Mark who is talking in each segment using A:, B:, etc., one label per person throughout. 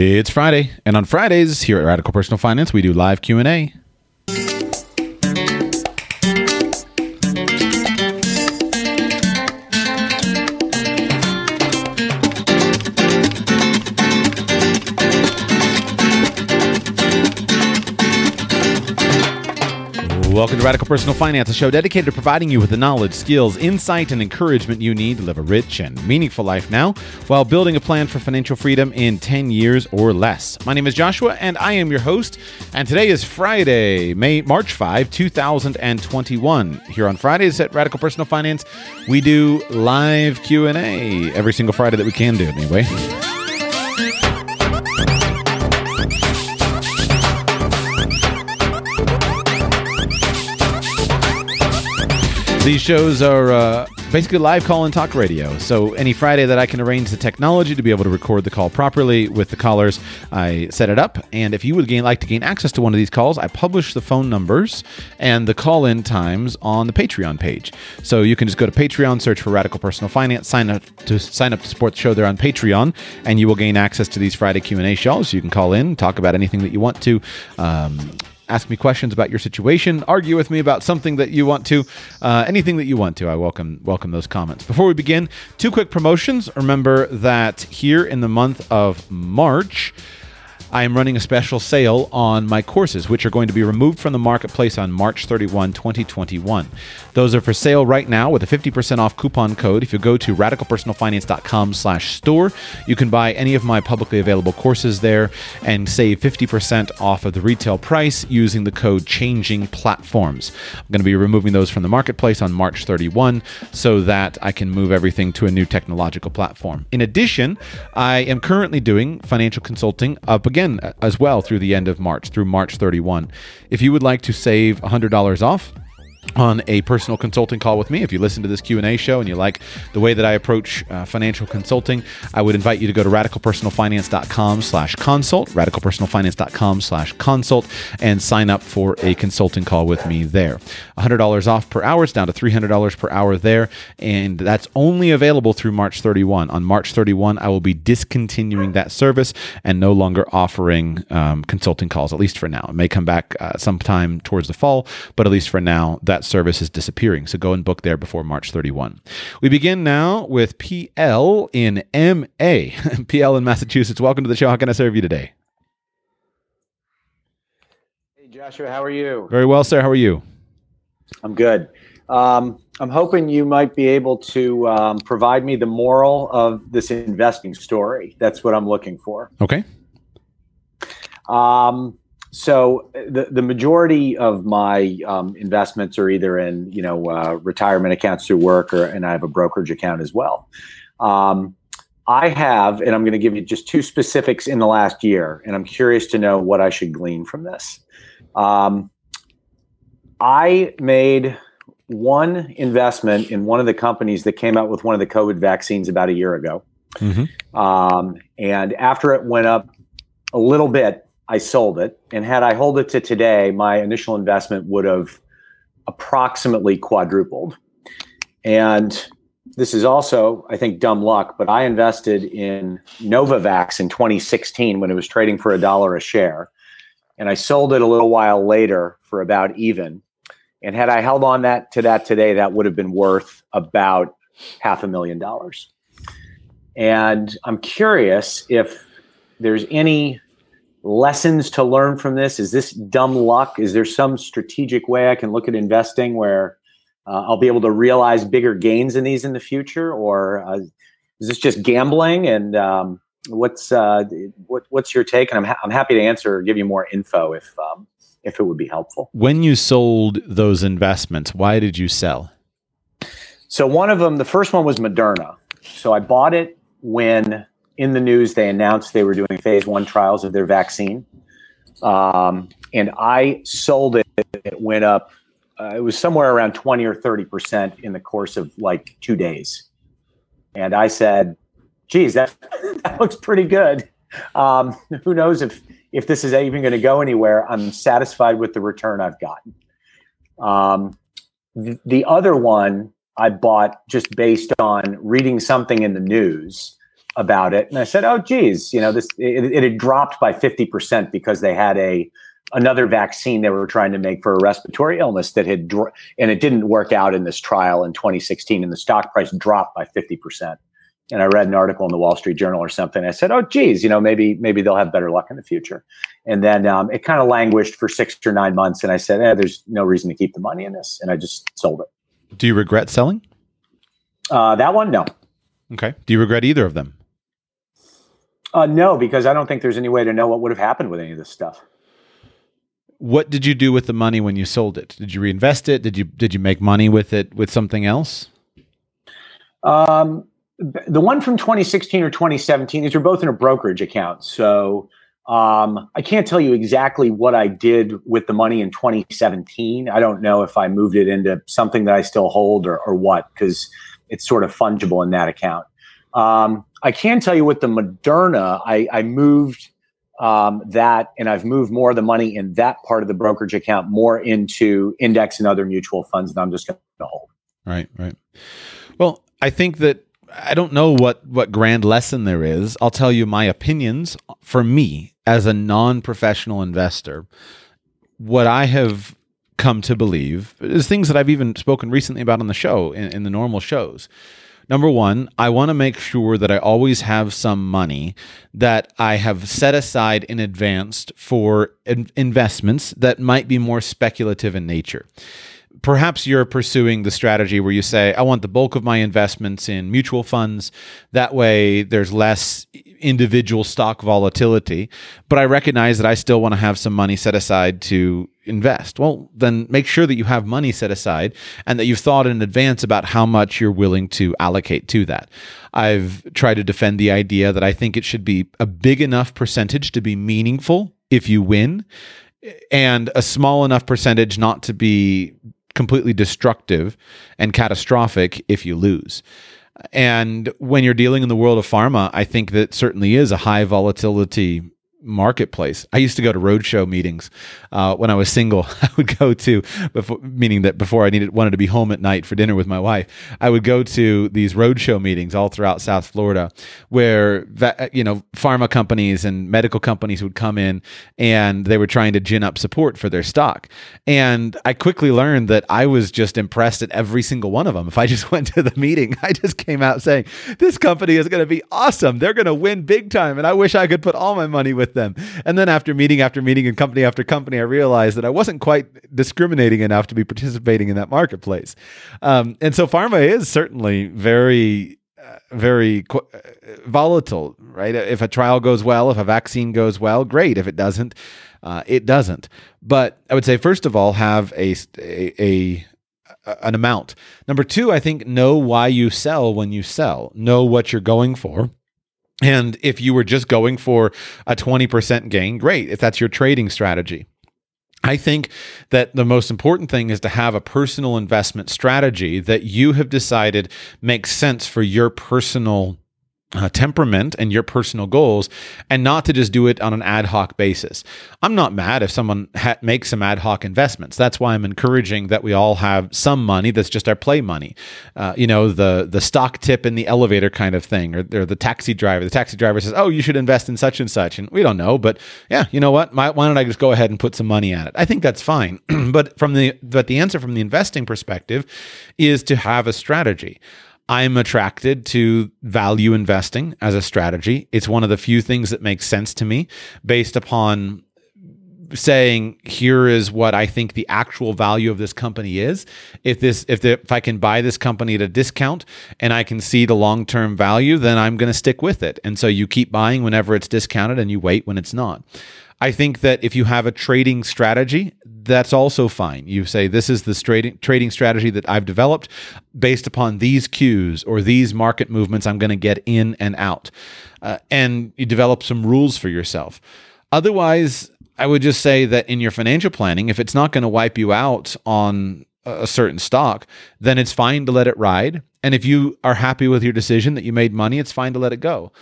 A: It's Friday, and on Fridays here at Radical Personal Finance, we do live Q&A. Welcome to Radical Personal Finance, a show dedicated to providing you with the knowledge, skills, insight, and encouragement you need to live a rich and meaningful life now while building a plan for financial freedom in 10 years or less. My name is Joshua and I am your host, and today is Friday, May March 5, 2021. Here on Fridays at Radical Personal Finance, we do live Q&A every single Friday that we can do anyway. These shows are uh, basically live call and talk radio. So any Friday that I can arrange the technology to be able to record the call properly with the callers, I set it up. And if you would gain, like to gain access to one of these calls, I publish the phone numbers and the call-in times on the Patreon page. So you can just go to Patreon, search for Radical Personal Finance, sign up to sign up to support the show there on Patreon, and you will gain access to these Friday Q and A shows. You can call in, talk about anything that you want to. Um, ask me questions about your situation, argue with me about something that you want to, uh, anything that you want to. I welcome welcome those comments. Before we begin, two quick promotions. Remember that here in the month of March. I am running a special sale on my courses, which are going to be removed from the marketplace on March 31, 2021. Those are for sale right now with a 50% off coupon code. If you go to radicalpersonalfinance.com slash store, you can buy any of my publicly available courses there and save 50% off of the retail price using the code changing platforms. I'm going to be removing those from the marketplace on March 31 so that I can move everything to a new technological platform. In addition, I am currently doing financial consulting up again as well through the end of March, through March 31. If you would like to save $100 off, on a personal consulting call with me. If you listen to this q&a show and you like the way that i approach uh, financial consulting i would invite you to go to radicalpersonalfinance.com slash consult radicalpersonalfinance.com slash consult and sign up for a consulting call with me there. $100 off per hour it's down to $300 per hour there and that's only available through march 31 on march 31 i will be discontinuing that service and no longer offering um, consulting calls at least for now. It may come back uh, sometime towards the fall but at least for now that service is disappearing. So go and book there before March 31. We begin now with PL in MA. PL in Massachusetts. Welcome to the show. How can I serve you today?
B: Hey, Joshua, how are you?
A: Very well, sir. How are you?
B: I'm good. Um, I'm hoping you might be able to um, provide me the moral of this investing story. That's what I'm looking for.
A: Okay.
B: Um, so the the majority of my um, investments are either in you know uh, retirement accounts through work, or and I have a brokerage account as well. Um, I have, and I'm going to give you just two specifics in the last year, and I'm curious to know what I should glean from this. Um, I made one investment in one of the companies that came out with one of the COVID vaccines about a year ago, mm-hmm. um, and after it went up a little bit I sold it. And had I hold it to today, my initial investment would have approximately quadrupled. And this is also, I think, dumb luck, but I invested in Novavax in 2016 when it was trading for a dollar a share. And I sold it a little while later for about even. And had I held on that to that today, that would have been worth about half a million dollars. And I'm curious if there's any lessons to learn from this? Is this dumb luck? Is there some strategic way I can look at investing where uh, I'll be able to realize bigger gains in these in the future, or uh, is this just gambling? And um, what's uh, what, what's your take? And I'm ha- I'm happy to answer or give you more info if um, if it would be helpful.
A: When you sold those investments, why did you sell?
B: So one of them, the first one was Moderna. So I bought it when in the news, they announced they were doing phase one trials of their vaccine. Um, and I sold it. It went up. Uh, it was somewhere around 20 or 30% in the course of like two days. And I said, geez, that, that looks pretty good. Um, who knows if, if this is even going to go anywhere? I'm satisfied with the return I've gotten. Um, th- the other one I bought just based on reading something in the news about it, and I said, "Oh, geez, you know, this it, it had dropped by fifty percent because they had a another vaccine they were trying to make for a respiratory illness that had and it didn't work out in this trial in 2016, and the stock price dropped by fifty percent." And I read an article in the Wall Street Journal or something. I said, "Oh, geez, you know, maybe maybe they'll have better luck in the future." And then um, it kind of languished for six or nine months, and I said, eh, "There's no reason to keep the money in this," and I just sold it.
A: Do you regret selling?
B: Uh, that one, no.
A: Okay. Do you regret either of them?
B: Uh, no, because I don't think there's any way to know what would have happened with any of this stuff.
A: What did you do with the money when you sold it? Did you reinvest it? Did you did you make money with it with something else?
B: Um, the one from 2016 or 2017, these are both in a brokerage account. So um, I can't tell you exactly what I did with the money in 2017. I don't know if I moved it into something that I still hold or, or what, because it's sort of fungible in that account. Um, I can tell you with the Moderna, I, I moved um, that, and I've moved more of the money in that part of the brokerage account more into index and other mutual funds, and I'm just going to hold.
A: Right, right. Well, I think that I don't know what what grand lesson there is. I'll tell you my opinions for me as a non-professional investor. What I have come to believe is things that I've even spoken recently about on the show in, in the normal shows. Number one, I want to make sure that I always have some money that I have set aside in advance for in- investments that might be more speculative in nature perhaps you're pursuing the strategy where you say, I want the bulk of my investments in mutual funds. That way, there's less individual stock volatility. But I recognize that I still want to have some money set aside to invest. Well, then make sure that you have money set aside and that you've thought in advance about how much you're willing to allocate to that. I've tried to defend the idea that I think it should be a big enough percentage to be meaningful if you win and a small enough percentage not to be completely destructive and catastrophic if you lose. And when you're dealing in the world of pharma, I think that certainly is a high volatility marketplace. I used to go to roadshow meetings uh, when I was single. I would go to, before, meaning that before I needed wanted to be home at night for dinner with my wife, I would go to these roadshow meetings all throughout South Florida, where you know pharma companies and medical companies would come in and they were trying to gin up support for their stock. And I quickly learned that I was just impressed at every single one of them. If I just went to the meeting, I just came out saying, "This company is going to be awesome. They're going to win big time," and I wish I could put all my money with with them. And then after meeting after meeting and company after company, I realized that I wasn't quite discriminating enough to be participating in that marketplace. Um, and so pharma is certainly very, uh, very qu- uh, volatile, right? If a trial goes well, if a vaccine goes well, great. If it doesn't, uh, it doesn't. But I would say, first of all, have a, a, a an amount. Number two, I think know why you sell when you sell. Know what you're going for. And if you were just going for a 20% gain, great. If that's your trading strategy. I think that the most important thing is to have a personal investment strategy that you have decided makes sense for your personal uh, temperament and your personal goals and not to just do it on an ad hoc basis. I'm not mad if someone ha- makes some ad hoc investments. That's why I'm encouraging that we all have some money that's just our play money. Uh, you know, the the stock tip in the elevator kind of thing or, or, the taxi driver. The taxi driver says, "Oh, you should invest in such and such." And we don't know, but yeah, you know what? My, why don't I just go ahead and put some money at it? I think that's fine. but from the but the answer from the investing perspective is to have a strategy. I'm attracted to value investing as a strategy. It's one of the few things that makes sense to me based upon saying here is what I think the actual value of this company is. If this if the, if I can buy this company at a discount and I can see the long-term value, then I'm going to stick with it. And so you keep buying whenever it's discounted and you wait when it's not. I think that if you have a trading strategy, that's also fine. You say, This is the trading, strategy that I've developed based upon these cues or these market movements I'm going to get in and out. Uh, and you develop some rules for yourself. Otherwise, I would just say that in your financial planning, if it's not going to wipe you out on a certain stock, then it's fine to let it ride. And if you are happy with your decision that you made money, it's fine to let it go.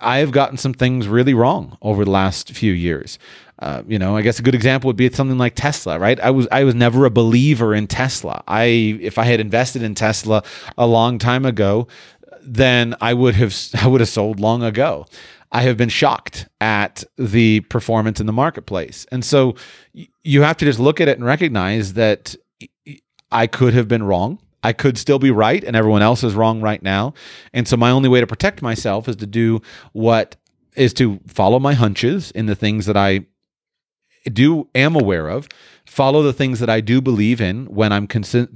A: I have gotten some things really wrong over the last few years. Uh, you know, I guess a good example would be something like Tesla, right? I was I was never a believer in Tesla. I if I had invested in Tesla a long time ago, then I would have I would have sold long ago. I have been shocked at the performance in the marketplace. And so you have to just look at it and recognize that I could have been wrong. I could still be right and everyone else is wrong right now. And so my only way to protect myself is to do what is to follow my hunches in the things that I do am aware of. Follow the things that I do believe in when I'm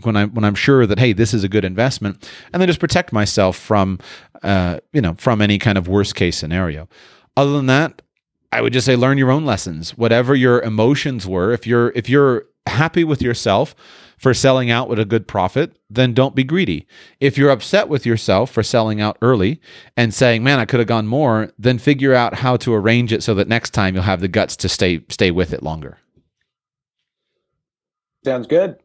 A: when I'm when I'm sure that hey this is a good investment. And then just protect myself from uh, you know from any kind of worst case scenario. Other than that I would just say learn your own lessons. Whatever your emotions were if you're if you're happy with yourself for selling out with a good profit, then don't be greedy. If you're upset with yourself for selling out early and saying, "Man, I could have gone more," then figure out how to arrange it so that next time you'll have the guts to stay stay with it longer.
B: Sounds good.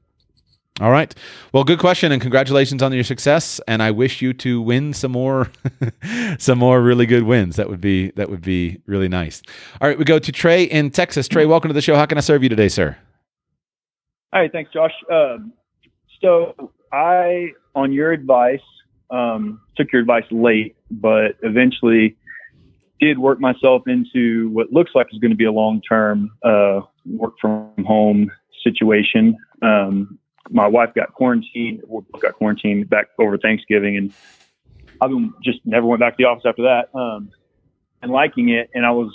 A: All right. Well, good question and congratulations on your success and I wish you to win some more some more really good wins. That would be that would be really nice. All right, we go to Trey in Texas. Trey, welcome to the show. How can I serve you today, sir?
C: Hi, thanks, Josh. Um, so I, on your advice, um, took your advice late, but eventually did work myself into what looks like is going to be a long-term uh, work from home situation. Um, my wife got quarantined, got quarantined back over Thanksgiving, and I've been just never went back to the office after that, um, and liking it. And I was,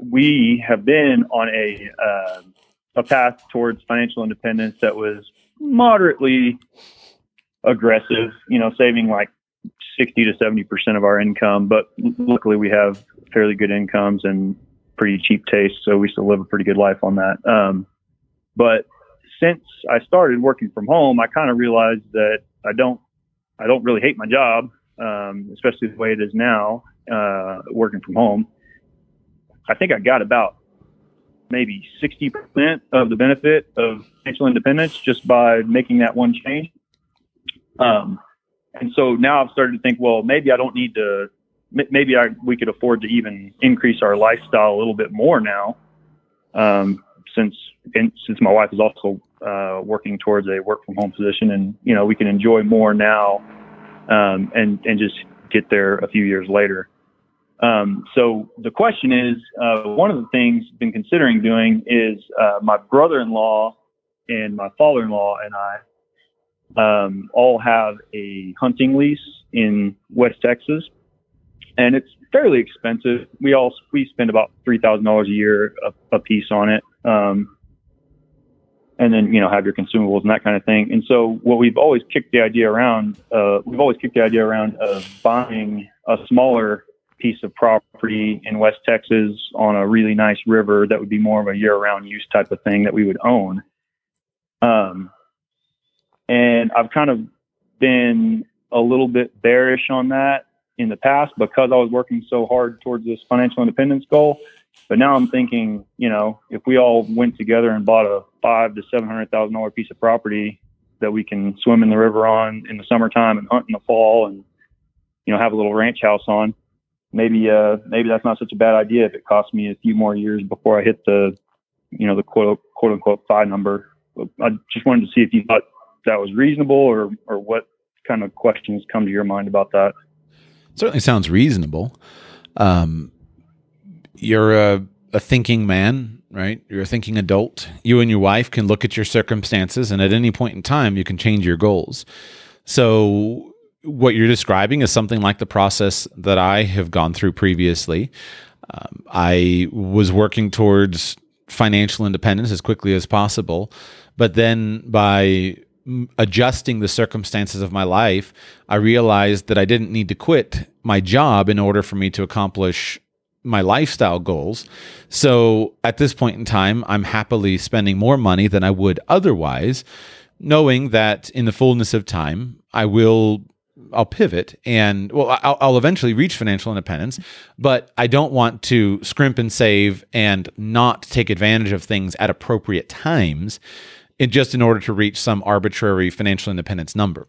C: we have been on a uh, a path towards financial independence that was moderately aggressive, you know, saving like 60 to 70% of our income. But luckily, we have fairly good incomes and pretty cheap taste. So we still live a pretty good life on that. Um, but since I started working from home, I kind of realized that I don't, I don't really hate my job, um, especially the way it is now, uh, working from home. I think I got about maybe 60% of the benefit of financial independence just by making that one change. Um, and so now I've started to think, well, maybe I don't need to, maybe I, we could afford to even increase our lifestyle a little bit more now. Um, since, since my wife is also, uh, working towards a work from home position and, you know, we can enjoy more now, um, and, and just get there a few years later. Um, so the question is, uh, one of the things I've been considering doing is uh, my brother-in-law and my father-in-law and I um, all have a hunting lease in West Texas, and it's fairly expensive. We all we spend about three thousand dollars a year a, a, piece on it, um, and then you know have your consumables and that kind of thing. And so what we've always kicked the idea around, uh, we've always kicked the idea around of buying a smaller piece of property in West Texas on a really nice river that would be more of a year round use type of thing that we would own. Um, and I've kind of been a little bit bearish on that in the past because I was working so hard towards this financial independence goal. But now I'm thinking, you know, if we all went together and bought a five to seven hundred thousand dollar piece of property that we can swim in the river on in the summertime and hunt in the fall and you know have a little ranch house on, maybe uh maybe that's not such a bad idea if it costs me a few more years before I hit the you know the quote quote unquote FI number. I just wanted to see if you thought that was reasonable or or what kind of questions come to your mind about that.
A: Certainly sounds reasonable. Um, you're a, a thinking man, right? You're a thinking adult. You and your wife can look at your circumstances, and at any point in time, you can change your goals. So what you're describing is something like the process that I have gone through previously. Um, I was working towards financial independence as quickly as possible, but then by adjusting the circumstances of my life, I realized that I didn't need to quit my job in order for me to accomplish my lifestyle goals. So at this point in time, I'm happily spending more money than I would otherwise, knowing that in the fullness of time, I will I'll pivot and well I'll, I'll, eventually reach financial independence, but I don't want to scrimp and save and not take advantage of things at appropriate times, in just in order to reach some arbitrary financial independence number.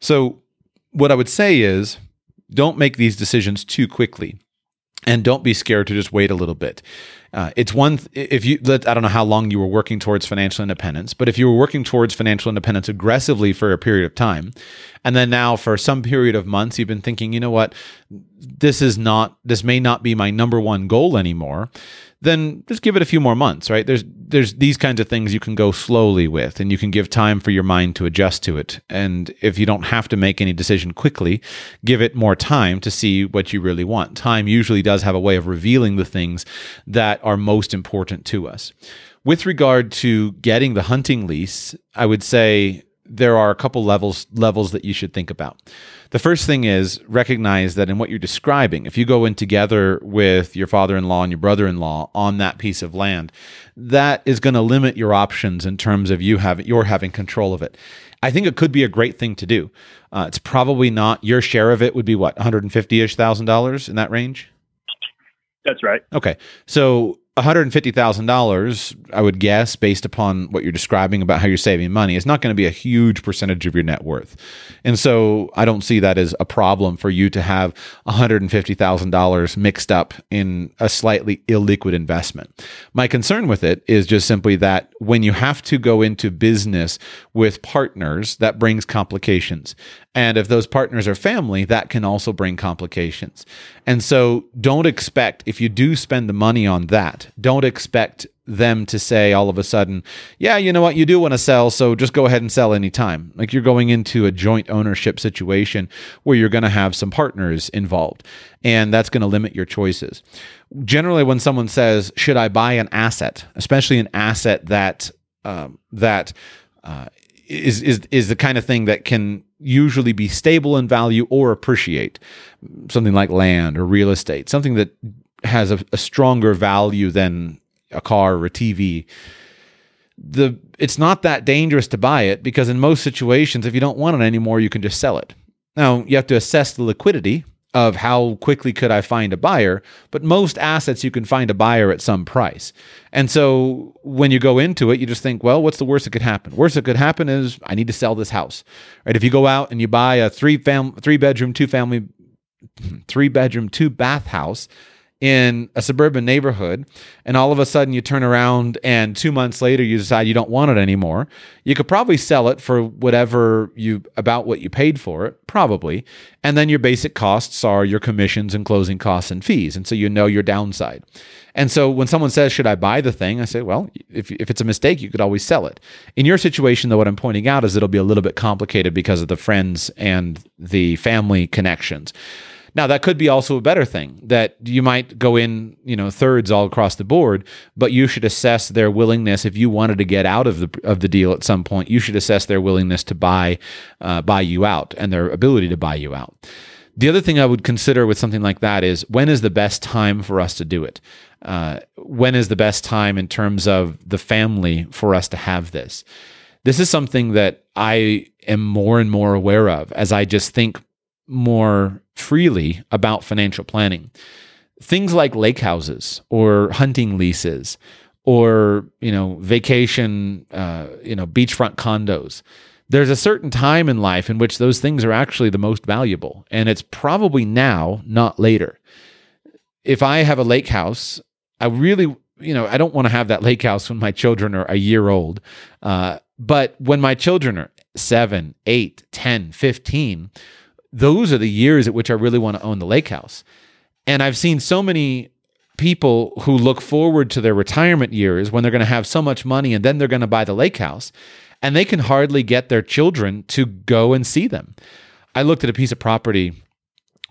A: So what I would say is, don't make these decisions too quickly. And don't be scared to just wait a little bit. Uh, it's one th- if you let I don't know how long you were working towards financial independence, but if you were working towards financial independence aggressively for a period of time, and then now for some period of months you've been thinking, you know what, this is not this may not be my number one goal anymore, then just give it a few more months, right? There's there's these kinds of things you can go slowly with and you can give time for your mind to adjust to it. And if you don't have to make any decision quickly, give it more time to see what you really want. Time usually does have a way of revealing the things that are most important to us. With regard to getting the hunting lease, I would say there are a couple levels levels that you should think about. The first thing is recognize that in what you're describing, if you go in together with your father-in-law and your brother-in-law on that piece of land, that is going to limit your options in terms of you having you're having control of it. I think it could be a great thing to do. Uh, it's probably not your share of it would be what 150 ish thousand dollars in that range.
C: That's right.
A: Okay, so $150,000, I would guess, based upon what you're describing about how you're saving money, is not going to be a huge percentage of your net worth. And so I don't see that as a problem for you to have $150,000 mixed up in a slightly illiquid investment. My concern with it is just simply that when you have to go into business with partners, that brings complications. And if those partners are family, that can also bring complications. And so don't expect, if you do spend the money on that, don't expect them to say all of a sudden, yeah, you know what, you do want to sell, so just go ahead and sell anytime. Like you're going into a joint ownership situation where you're going to have some partners involved, and that's going to limit your choices. Generally, when someone says, should I buy an asset, especially an asset that, um, that, uh, is is is the kind of thing that can usually be stable in value or appreciate. Something like land or real estate something that has a, a stronger value than a car or a TV the it's not that dangerous to buy it because in most situations if you don't want it anymore you can just sell it. Now you have to assess the liquidity of how quickly could I find a buyer, but most assets you can find a buyer at some price. And so when you go into it, you just think, well, what's the worst that could happen? Worst that could happen is I need to sell this house. Right? If you go out and you buy a three fam three bedroom, two family three bedroom, two bath house in a suburban neighborhood and all of a sudden you turn around and 2 months later you decide you don't want it anymore. You could probably sell it for whatever you about what you paid for it probably. And then your basic costs are your commissions and closing costs and fees. And so you know your downside. And so when someone says should i buy the thing? I say well if, if it's a mistake you could always sell it. In your situation though what i'm pointing out is it'll be a little bit complicated because of the friends and the family connections now that could be also a better thing that you might go in, you know, thirds all across the board, but you should assess their willingness if you wanted to get out of the of the deal at some point. You should assess their willingness to buy uh, buy you out and their ability to buy you out. The other thing I would consider with something like that is when is the best time for us to do it? Uh, when is the best time in terms of the family for us to have this? This is something that I am more and more aware of as I just think more freely about financial planning. Things like lake houses or hunting leases or you know vacation uh, you know beachfront condos there's a certain time in life in which those things are actually the most valuable and it's probably now not later if i have a lake house i really you know i don't want to have that lake house when my children are a year old uh, but when my children are 7 8 10 15 those are the years at which I really want to own the lake house. And I've seen so many people who look forward to their retirement years when they're going to have so much money and then they're going to buy the lake house and they can hardly get their children to go and see them. I looked at a piece of property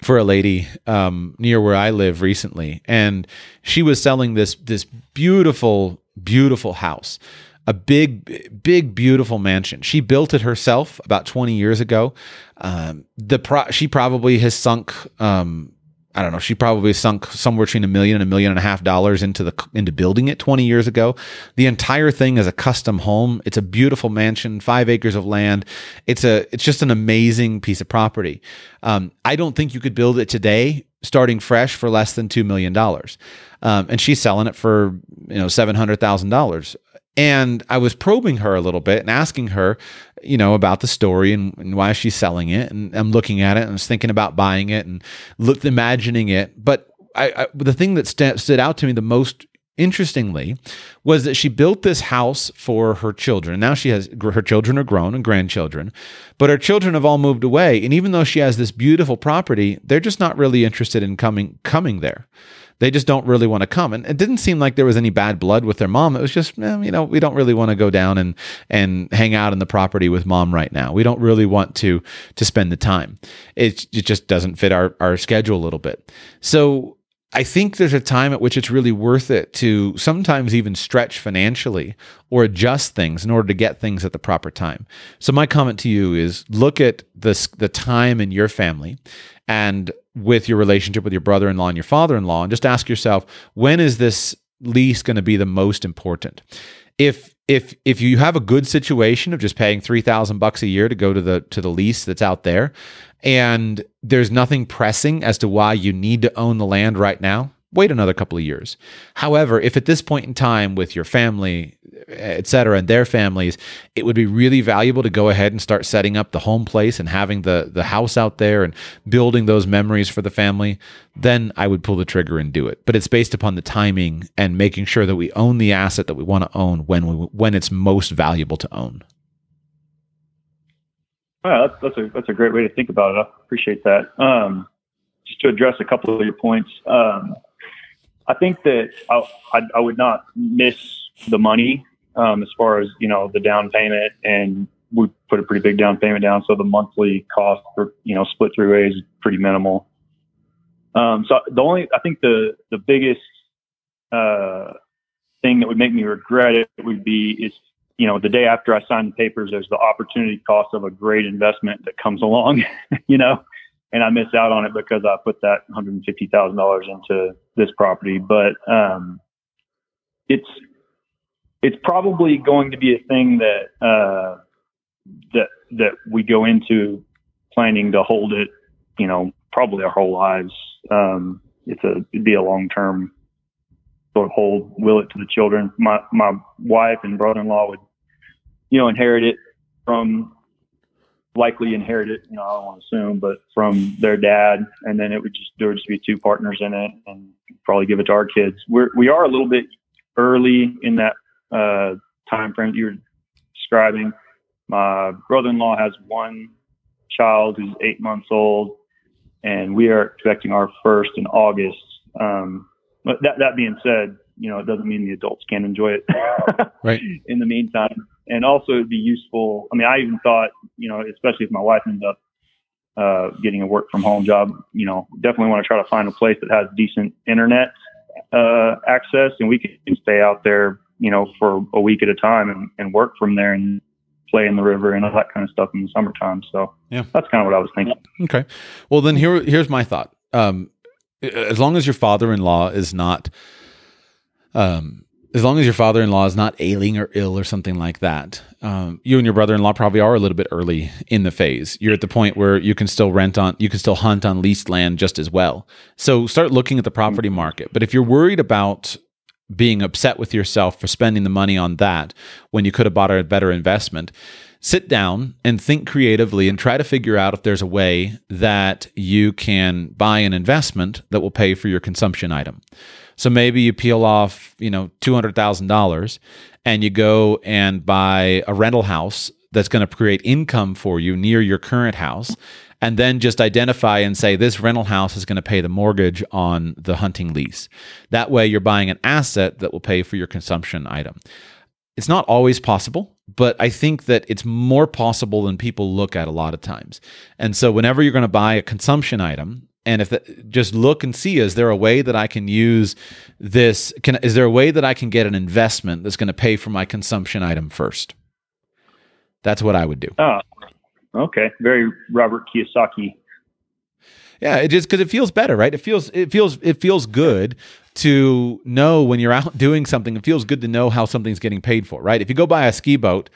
A: for a lady um, near where I live recently, and she was selling this this beautiful, beautiful house a big, big, beautiful mansion. She built it herself about 20 years ago. Um, the pro- she probably has sunk. Um, I don't know. She probably sunk somewhere between a million and a million and a half dollars into the into building it 20 years ago. The entire thing is a custom home. It's a beautiful mansion, five acres of land. It's a it's just an amazing piece of property. Um, I don't think you could build it today, starting fresh, for less than two million dollars. Um, and she's selling it for you know seven hundred thousand dollars. And I was probing her a little bit and asking her, you know, about the story and, and, why she's selling it. And I'm looking at it and I was thinking about buying it and looked, imagining it. But I, I the thing that st- stood out to me the most interestingly was that she built this house for her children. Now she has her children are grown and grandchildren, but her children have all moved away. And even though she has this beautiful property, they're just not really interested in coming coming there. They just don't really want to come. And it didn't seem like there was any bad blood with their mom. It was just, eh, you know, we don't really want to go down and and hang out in the property with mom right now. We don't really want to to spend the time. It, it just doesn't fit our our schedule a little bit. So I think there's a time at which it's really worth it to sometimes even stretch financially or adjust things in order to get things at the proper time. So my comment to you is look at this the time in your family and with your relationship with your brother-in-law and your father-in-law and just ask yourself when is this lease going to be the most important? If if if you have a good situation of just paying 3000 bucks a year to go to the to the lease that's out there and there's nothing pressing as to why you need to own the land right now, wait another couple of years. However, if at this point in time with your family, et cetera, and their families, it would be really valuable to go ahead and start setting up the home place and having the, the house out there and building those memories for the family, then I would pull the trigger and do it. But it's based upon the timing and making sure that we own the asset that we want to own when we, when it's most valuable to own.
C: Well, that's, that's a that's a great way to think about it. I appreciate that. Um, just to address a couple of your points, um, I think that I, I, I, would not miss the money um, as far as you know the down payment, and we put a pretty big down payment down, so the monthly cost for you know split three ways is pretty minimal. Um, so the only I think the the biggest uh, thing that would make me regret it would be is you know, the day after I sign the papers, there's the opportunity cost of a great investment that comes along, you know, and I miss out on it because I put that $150,000 into this property. But, um, it's, it's probably going to be a thing that, uh, that, that we go into planning to hold it, you know, probably our whole lives. Um, it's a, it'd be a long-term sort of hold, will it to the children. My my wife and brother-in-law would, you know, inherit it from likely inherit it. You know, I don't want to assume, but from their dad, and then it would just there would just be two partners in it, and probably give it to our kids. We're we are a little bit early in that uh, time frame you were describing. My brother-in-law has one child who's eight months old, and we are expecting our first in August. Um, but that that being said, you know, it doesn't mean the adults can't enjoy it.
A: right.
C: In the meantime, and also it'd be useful. I mean, I even thought, you know, especially if my wife ends up uh, getting a work from home job, you know, definitely want to try to find a place that has decent internet uh, access, and we can stay out there, you know, for a week at a time and, and work from there and play in the river and all that kind of stuff in the summertime. So
A: yeah,
C: that's kind of what I was thinking.
A: Okay. Well, then here here's my thought. Um, as long as your father-in-law is not um as long as your father-in-law is not ailing or ill or something like that um, you and your brother-in-law probably are a little bit early in the phase you're at the point where you can still rent on you can still hunt on leased land just as well so start looking at the property market but if you're worried about being upset with yourself for spending the money on that when you could have bought a better investment sit down and think creatively and try to figure out if there's a way that you can buy an investment that will pay for your consumption item. So maybe you peel off, you know, $200,000 and you go and buy a rental house that's going to create income for you near your current house and then just identify and say this rental house is going to pay the mortgage on the hunting lease. That way you're buying an asset that will pay for your consumption item. It's not always possible, but I think that it's more possible than people look at a lot of times. And so, whenever you're going to buy a consumption item, and if that, just look and see, is there a way that I can use this? Can is there a way that I can get an investment that's going to pay for my consumption item first? That's what I would do.
C: Oh, okay, very Robert Kiyosaki
A: yeah, it just because it feels better, right? It feels it feels it feels good to know when you're out doing something, it feels good to know how something's getting paid for, right? If you go buy a ski boat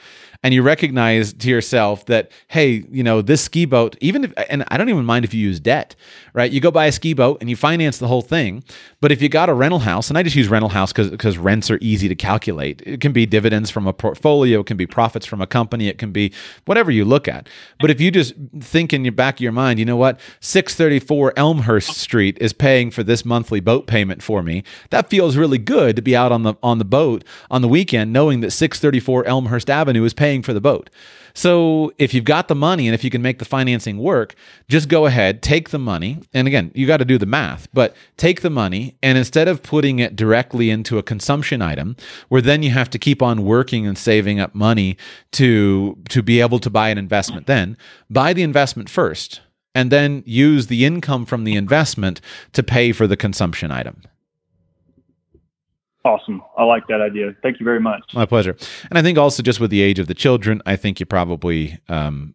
A: and you recognize to yourself that, hey, you know, this ski boat, even if, and I don't even mind if you use debt, right? You go buy a ski boat and you finance the whole thing. But if you got a rental house, and I just use rental house because rents are easy to calculate. It can be dividends from a portfolio, it can be profits from a company, it can be whatever you look at. But if you just think in your back of your mind, you know what, 634 Elmhurst Street is paying for this monthly boat payment for me. That feels really good to be out on the on the boat on the weekend, knowing that 634 Elmhurst Avenue is paying for the boat. So if you've got the money and if you can make the financing work, just go ahead, take the money. And again, you got to do the math, but take the money and instead of putting it directly into a consumption item, where then you have to keep on working and saving up money to to be able to buy an investment, then buy the investment first and then use the income from the investment to pay for the consumption item.
C: Awesome. I like that idea. Thank you very much.
A: My pleasure. And I think also just with the age of the children, I think you probably um,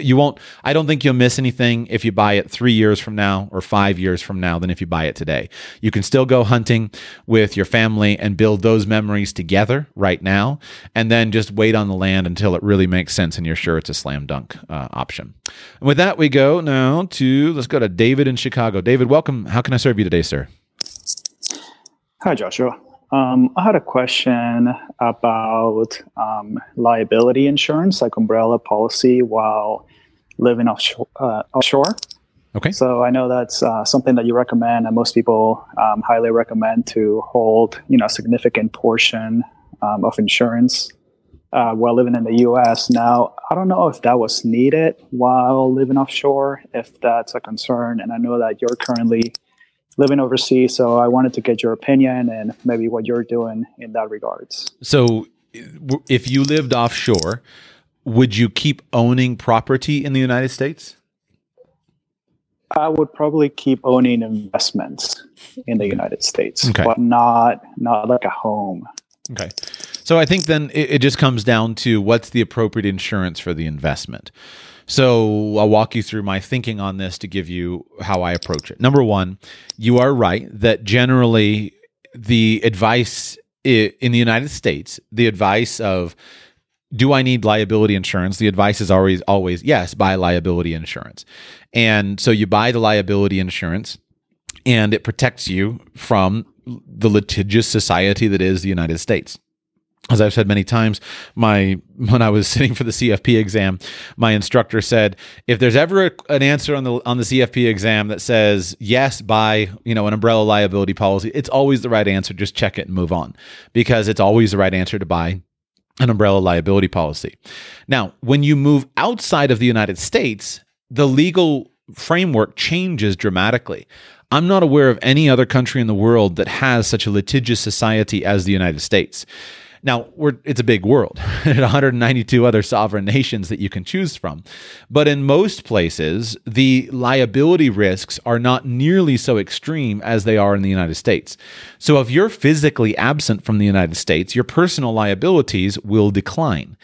A: you won't. I don't think you'll miss anything if you buy it three years from now or five years from now than if you buy it today. You can still go hunting with your family and build those memories together right now, and then just wait on the land until it really makes sense and you're sure it's a slam dunk uh, option. And with that, we go now to let's go to David in Chicago. David, welcome. How can I serve you today, sir?
D: Hi, Joshua. Um, I had a question about um, liability insurance, like umbrella policy, while living offshore. Uh, offshore.
A: Okay.
D: So I know that's uh, something that you recommend, and most people um, highly recommend to hold, you know, a significant portion um, of insurance uh, while living in the U.S. Now, I don't know if that was needed while living offshore, if that's a concern, and I know that you're currently living overseas. So I wanted to get your opinion and maybe what you're doing in that regards.
A: So if you lived offshore, would you keep owning property in the United States?
D: I would probably keep owning investments in the United States,
A: okay.
D: but not not like a home.
A: Okay. So I think then it, it just comes down to what's the appropriate insurance for the investment. So I'll walk you through my thinking on this to give you how I approach it. Number one, you are right that generally the advice in the United States, the advice of do I need liability insurance? The advice is always always yes, buy liability insurance. And so you buy the liability insurance and it protects you from the litigious society that is the United States as I've said many times, my when I was sitting for the CFP exam, my instructor said, if there's ever a, an answer on the on the CFP exam that says yes, buy you know an umbrella liability policy, it's always the right answer. Just check it and move on, because it's always the right answer to buy an umbrella liability policy. Now, when you move outside of the United States, the legal framework changes dramatically. I'm not aware of any other country in the world that has such a litigious society as the United States. Now, it's a big world, 192 other sovereign nations that you can choose from. But in most places, the liability risks are not nearly so extreme as they are in the United States. So if you're physically absent from the United States, your personal liabilities will decline.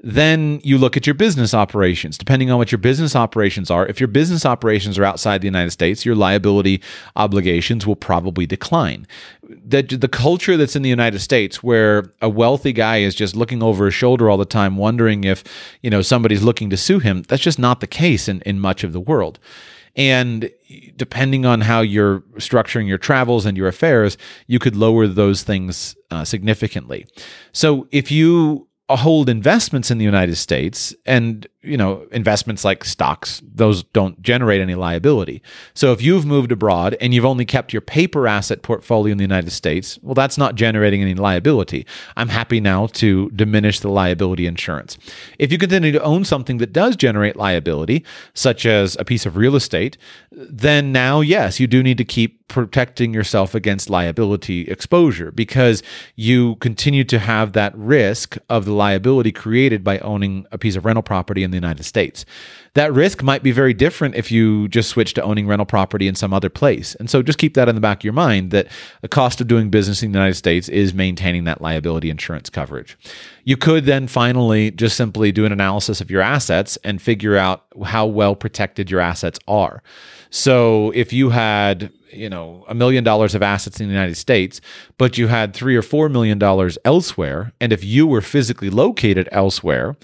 A: Then you look at your business operations. Depending on what your business operations are, if your business operations are outside the United States, your liability obligations will probably decline. The, the culture that's in the United States, where a wealthy guy is just looking over his shoulder all the time, wondering if you know somebody's looking to sue him, that's just not the case in, in much of the world. And depending on how you're structuring your travels and your affairs, you could lower those things uh, significantly. So if you hold investments in the United States and you know investments like stocks those don't generate any liability. So if you've moved abroad and you've only kept your paper asset portfolio in the United States well that's not generating any liability. I'm happy now to diminish the liability insurance. If you continue to own something that does generate liability such as a piece of real estate then now yes you do need to keep protecting yourself against liability exposure because you continue to have that risk of the liability created by owning a piece of rental property in the United States. That risk might be very different if you just switch to owning rental property in some other place. And so just keep that in the back of your mind that the cost of doing business in the United States is maintaining that liability insurance coverage. You could then finally just simply do an analysis of your assets and figure out how well protected your assets are. So if you had you know a million dollars of assets in the United States, but you had three or four million dollars elsewhere, and if you were physically located elsewhere,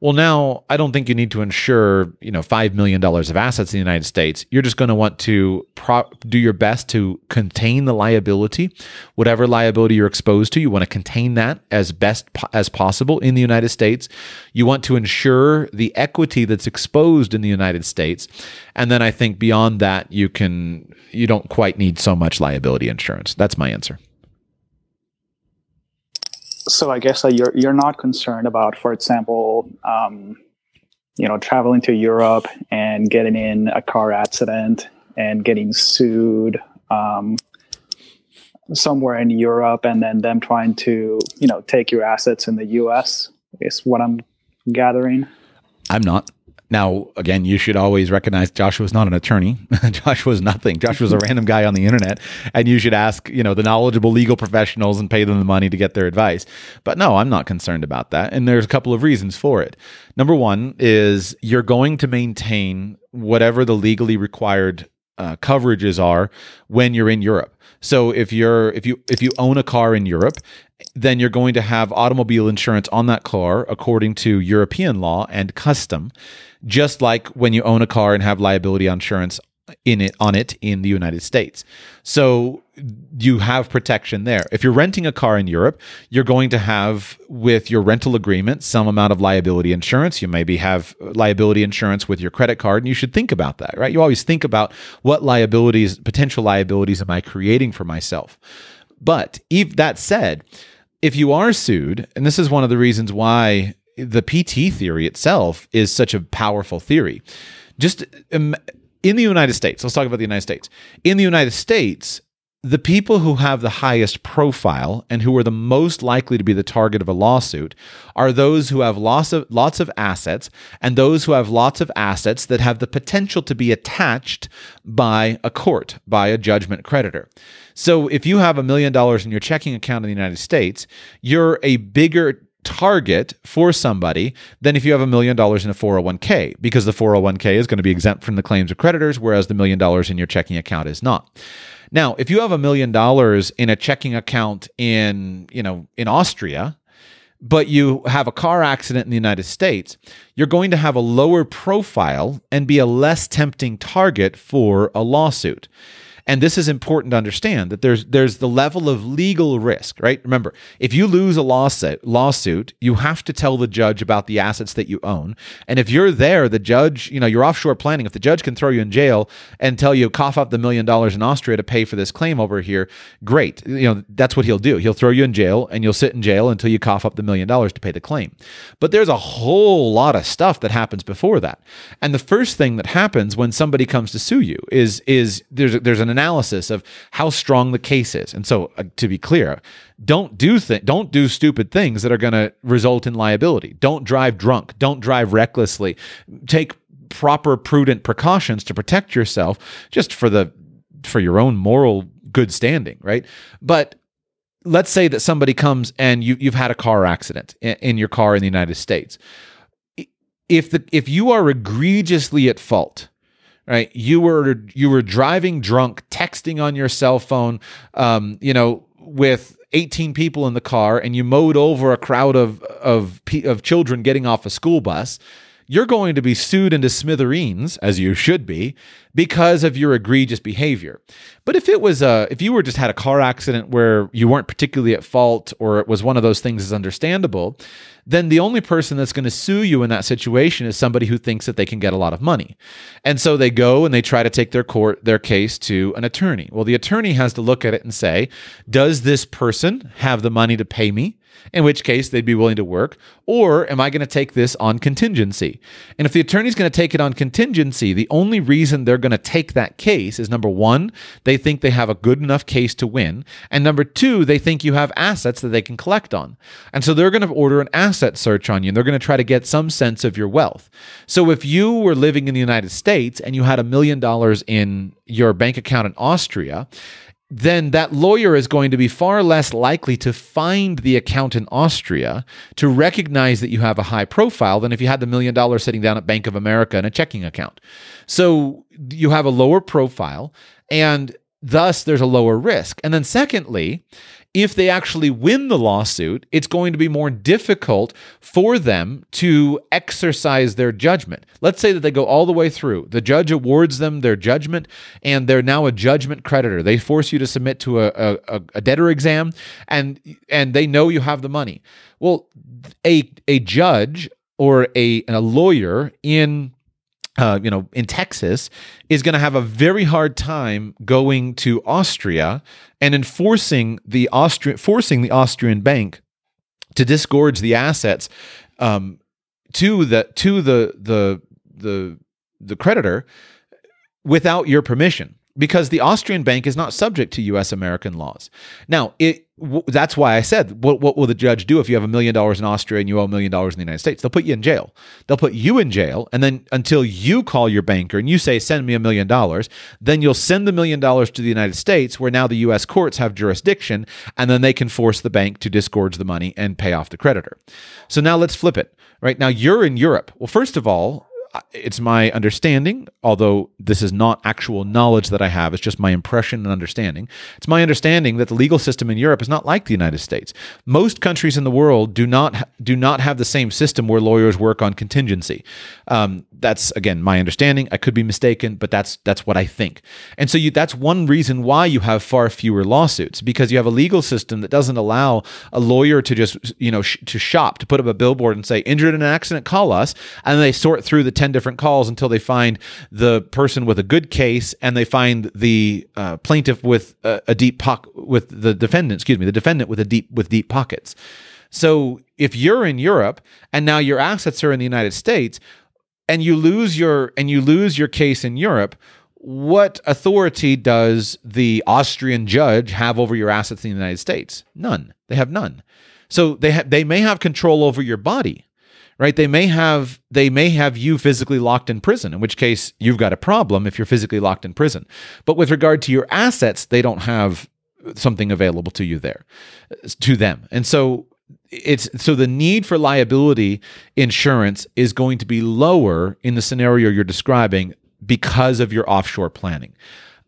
A: well, now I don't think you need to insure you know five million dollars of assets in the United States. You're just going to want to pro- do your best to contain the liability, whatever liability you're exposed to. You want to contain that as best po- as possible in the United States. You want to ensure the equity that's exposed in the United States, and then I think beyond that you can you don't quite need so much liability insurance. That's my answer.
D: So I guess uh, you're you're not concerned about, for example, um, you know, traveling to Europe and getting in a car accident and getting sued um, somewhere in Europe, and then them trying to you know take your assets in the U.S. Is what I'm gathering.
A: I'm not. Now, again, you should always recognize Joshua's not an attorney. Joshua's nothing. Joshua's a random guy on the internet, and you should ask, you know, the knowledgeable legal professionals and pay them the money to get their advice. But no, I'm not concerned about that, and there's a couple of reasons for it. Number one is you're going to maintain whatever the legally required uh, coverages are when you're in Europe. So if you're if you if you own a car in Europe, then you're going to have automobile insurance on that car according to European law and custom, just like when you own a car and have liability insurance in it on it in the United States. So you have protection there. If you're renting a car in Europe, you're going to have with your rental agreement some amount of liability insurance. You maybe have liability insurance with your credit card and you should think about that, right? You always think about what liabilities, potential liabilities am I creating for myself? But if that said, if you are sued, and this is one of the reasons why the PT theory itself is such a powerful theory. Just um, in the United States, let's talk about the United States. In the United States, the people who have the highest profile and who are the most likely to be the target of a lawsuit are those who have lots of lots of assets and those who have lots of assets that have the potential to be attached by a court, by a judgment creditor. So if you have a million dollars in your checking account in the United States, you're a bigger target for somebody than if you have a million dollars in a 401k because the 401k is going to be exempt from the claims of creditors whereas the million dollars in your checking account is not. Now, if you have a million dollars in a checking account in, you know, in Austria, but you have a car accident in the United States, you're going to have a lower profile and be a less tempting target for a lawsuit. And this is important to understand that there's there's the level of legal risk, right? Remember, if you lose a lawsuit, lawsuit, you have to tell the judge about the assets that you own. And if you're there, the judge, you know, you're offshore planning, if the judge can throw you in jail and tell you cough up the million dollars in Austria to pay for this claim over here, great. You know, that's what he'll do. He'll throw you in jail and you'll sit in jail until you cough up the million dollars to pay the claim. But there's a whole lot of stuff that happens before that. And the first thing that happens when somebody comes to sue you is is there's there's an analysis of how strong the case is. And so, uh, to be clear, don't do don't do stupid things that are going to result in liability. Don't drive drunk. Don't drive recklessly. Take proper prudent precautions to protect yourself just for the for your own moral good standing, right? But let's say that somebody comes and you you've had a car accident in, in your car in the United States. If the if you are egregiously at fault, right? You were you were driving drunk texting on your cell phone um, you know with 18 people in the car and you mowed over a crowd of of of children getting off a school bus you're going to be sued into smithereens as you should be because of your egregious behavior but if it was a if you were just had a car accident where you weren't particularly at fault or it was one of those things is understandable then the only person that's going to sue you in that situation is somebody who thinks that they can get a lot of money. And so they go and they try to take their court their case to an attorney. Well, the attorney has to look at it and say, does this person have the money to pay me? In which case they'd be willing to work, or am I going to take this on contingency? And if the attorney's going to take it on contingency, the only reason they're going to take that case is number 1, they think they have a good enough case to win, and number 2, they think you have assets that they can collect on. And so they're going to order an asset search on you and they're going to try to get some sense of your wealth. So if you were living in the United States and you had a million dollars in your bank account in Austria, then that lawyer is going to be far less likely to find the account in Austria to recognize that you have a high profile than if you had the million dollars sitting down at Bank of America in a checking account. So you have a lower profile and thus there's a lower risk. And then secondly, if they actually win the lawsuit, it's going to be more difficult for them to exercise their judgment. Let's say that they go all the way through. The judge awards them their judgment, and they're now a judgment creditor. They force you to submit to a, a, a debtor exam, and and they know you have the money. Well, a a judge or a, a lawyer in uh, you know, in Texas, is going to have a very hard time going to Austria and enforcing the Austrian forcing the Austrian bank to disgorge the assets um, to the to the the the the creditor without your permission because the Austrian bank is not subject to U.S. American laws. Now, it w- that's why I said, what, what will the judge do if you have a million dollars in Austria and you owe a million dollars in the United States? They'll put you in jail. They'll put you in jail, and then until you call your banker and you say, "Send me a million dollars," then you'll send the million dollars to the United States, where now the U.S. courts have jurisdiction, and then they can force the bank to disgorge the money and pay off the creditor. So now let's flip it. Right now, you're in Europe. Well, first of all, it's my understanding, although this is not actual knowledge that I have, it's just my impression and understanding. It's my understanding that the legal system in Europe is not like the United States. Most countries in the world do not do not have the same system where lawyers work on contingency. Um, that's again my understanding. I could be mistaken, but that's that's what I think. And so you, that's one reason why you have far fewer lawsuits because you have a legal system that doesn't allow a lawyer to just you know sh- to shop to put up a billboard and say injured in an accident, call us, and they sort through the 10 different calls until they find the person with a good case and they find the uh, plaintiff with a, a deep pocket with the defendant, excuse me, the defendant with a deep with deep pockets. So if you're in Europe and now your assets are in the United States and you lose your and you lose your case in Europe, what authority does the Austrian judge have over your assets in the United States? None. They have none. So they ha- they may have control over your body, right? They may have they may have you physically locked in prison in which case you've got a problem if you're physically locked in prison. But with regard to your assets they don't have something available to you there to them. And so it's so the need for liability insurance is going to be lower in the scenario you're describing because of your offshore planning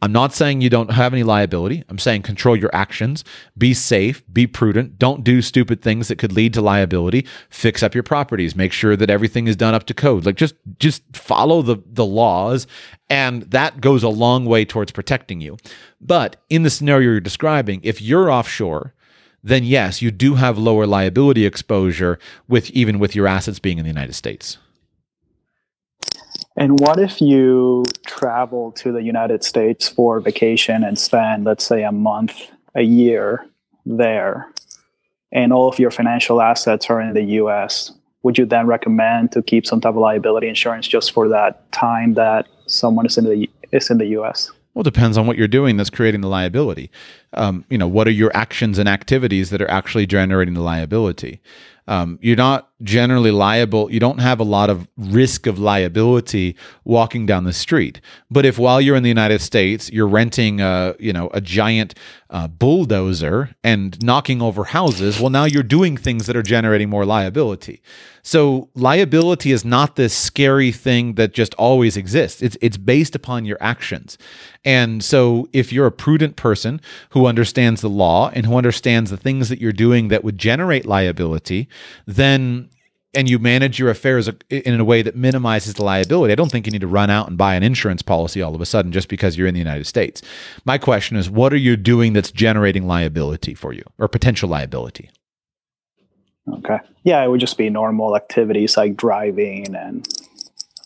A: I'm not saying you don't have any liability. I'm saying control your actions, be safe, be prudent, don't do stupid things that could lead to liability, fix up your properties, make sure that everything is done up to code. Like just just follow the the laws and that goes a long way towards protecting you. But in the scenario you're describing, if you're offshore, then yes, you do have lower liability exposure with even with your assets being in the United States.
D: And what if you travel to the United States for vacation and spend, let's say, a month, a year there, and all of your financial assets are in the US? Would you then recommend to keep some type of liability insurance just for that time that someone is in the is in the US?
A: Well, it depends on what you're doing that's creating the liability. Um, you know, what are your actions and activities that are actually generating the liability? Um, you're not generally liable. You don't have a lot of risk of liability walking down the street. But if while you're in the United States, you're renting a you know a giant uh, bulldozer and knocking over houses, well, now you're doing things that are generating more liability. So liability is not this scary thing that just always exists. It's it's based upon your actions. And so if you're a prudent person who understands the law and who understands the things that you're doing that would generate liability, then and you manage your affairs uh, in a way that minimizes the liability. I don't think you need to run out and buy an insurance policy all of a sudden just because you're in the United States. My question is what are you doing that's generating liability for you or potential liability?
D: Okay. Yeah, it would just be normal activities like driving and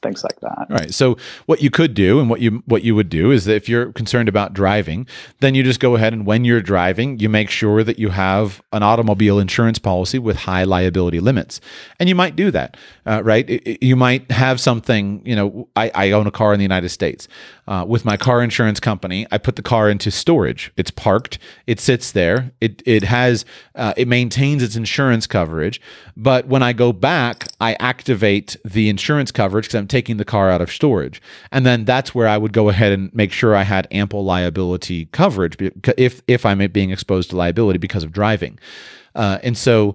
D: things like that.
A: Right. So what you could do and what you what you would do is that if you're concerned about driving, then you just go ahead and when you're driving, you make sure that you have an automobile insurance policy with high liability limits. And you might do that, uh, right? you might have something, you know, I, I, own a car in the United States. Uh, with my car insurance company, I put the car into storage. It's parked. It sits there. It it has uh, it maintains its insurance coverage. But when I go back, I activate the insurance coverage because I'm taking the car out of storage. And then that's where I would go ahead and make sure I had ample liability coverage if if I'm being exposed to liability because of driving. Uh, and so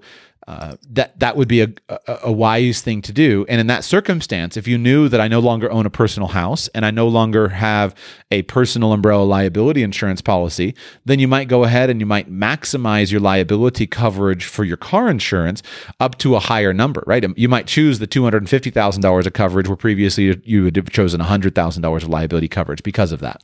A: uh, that that would be a, a, a wise thing to do. And in that circumstance, if you knew that I no longer own a personal house and I no longer have a personal umbrella liability insurance policy, then you might go ahead and you might maximize your liability coverage for your car insurance up to a higher number, right? You might choose the two hundred and fifty thousand dollars of coverage where previously you would have chosen hundred thousand dollars of liability coverage because of that.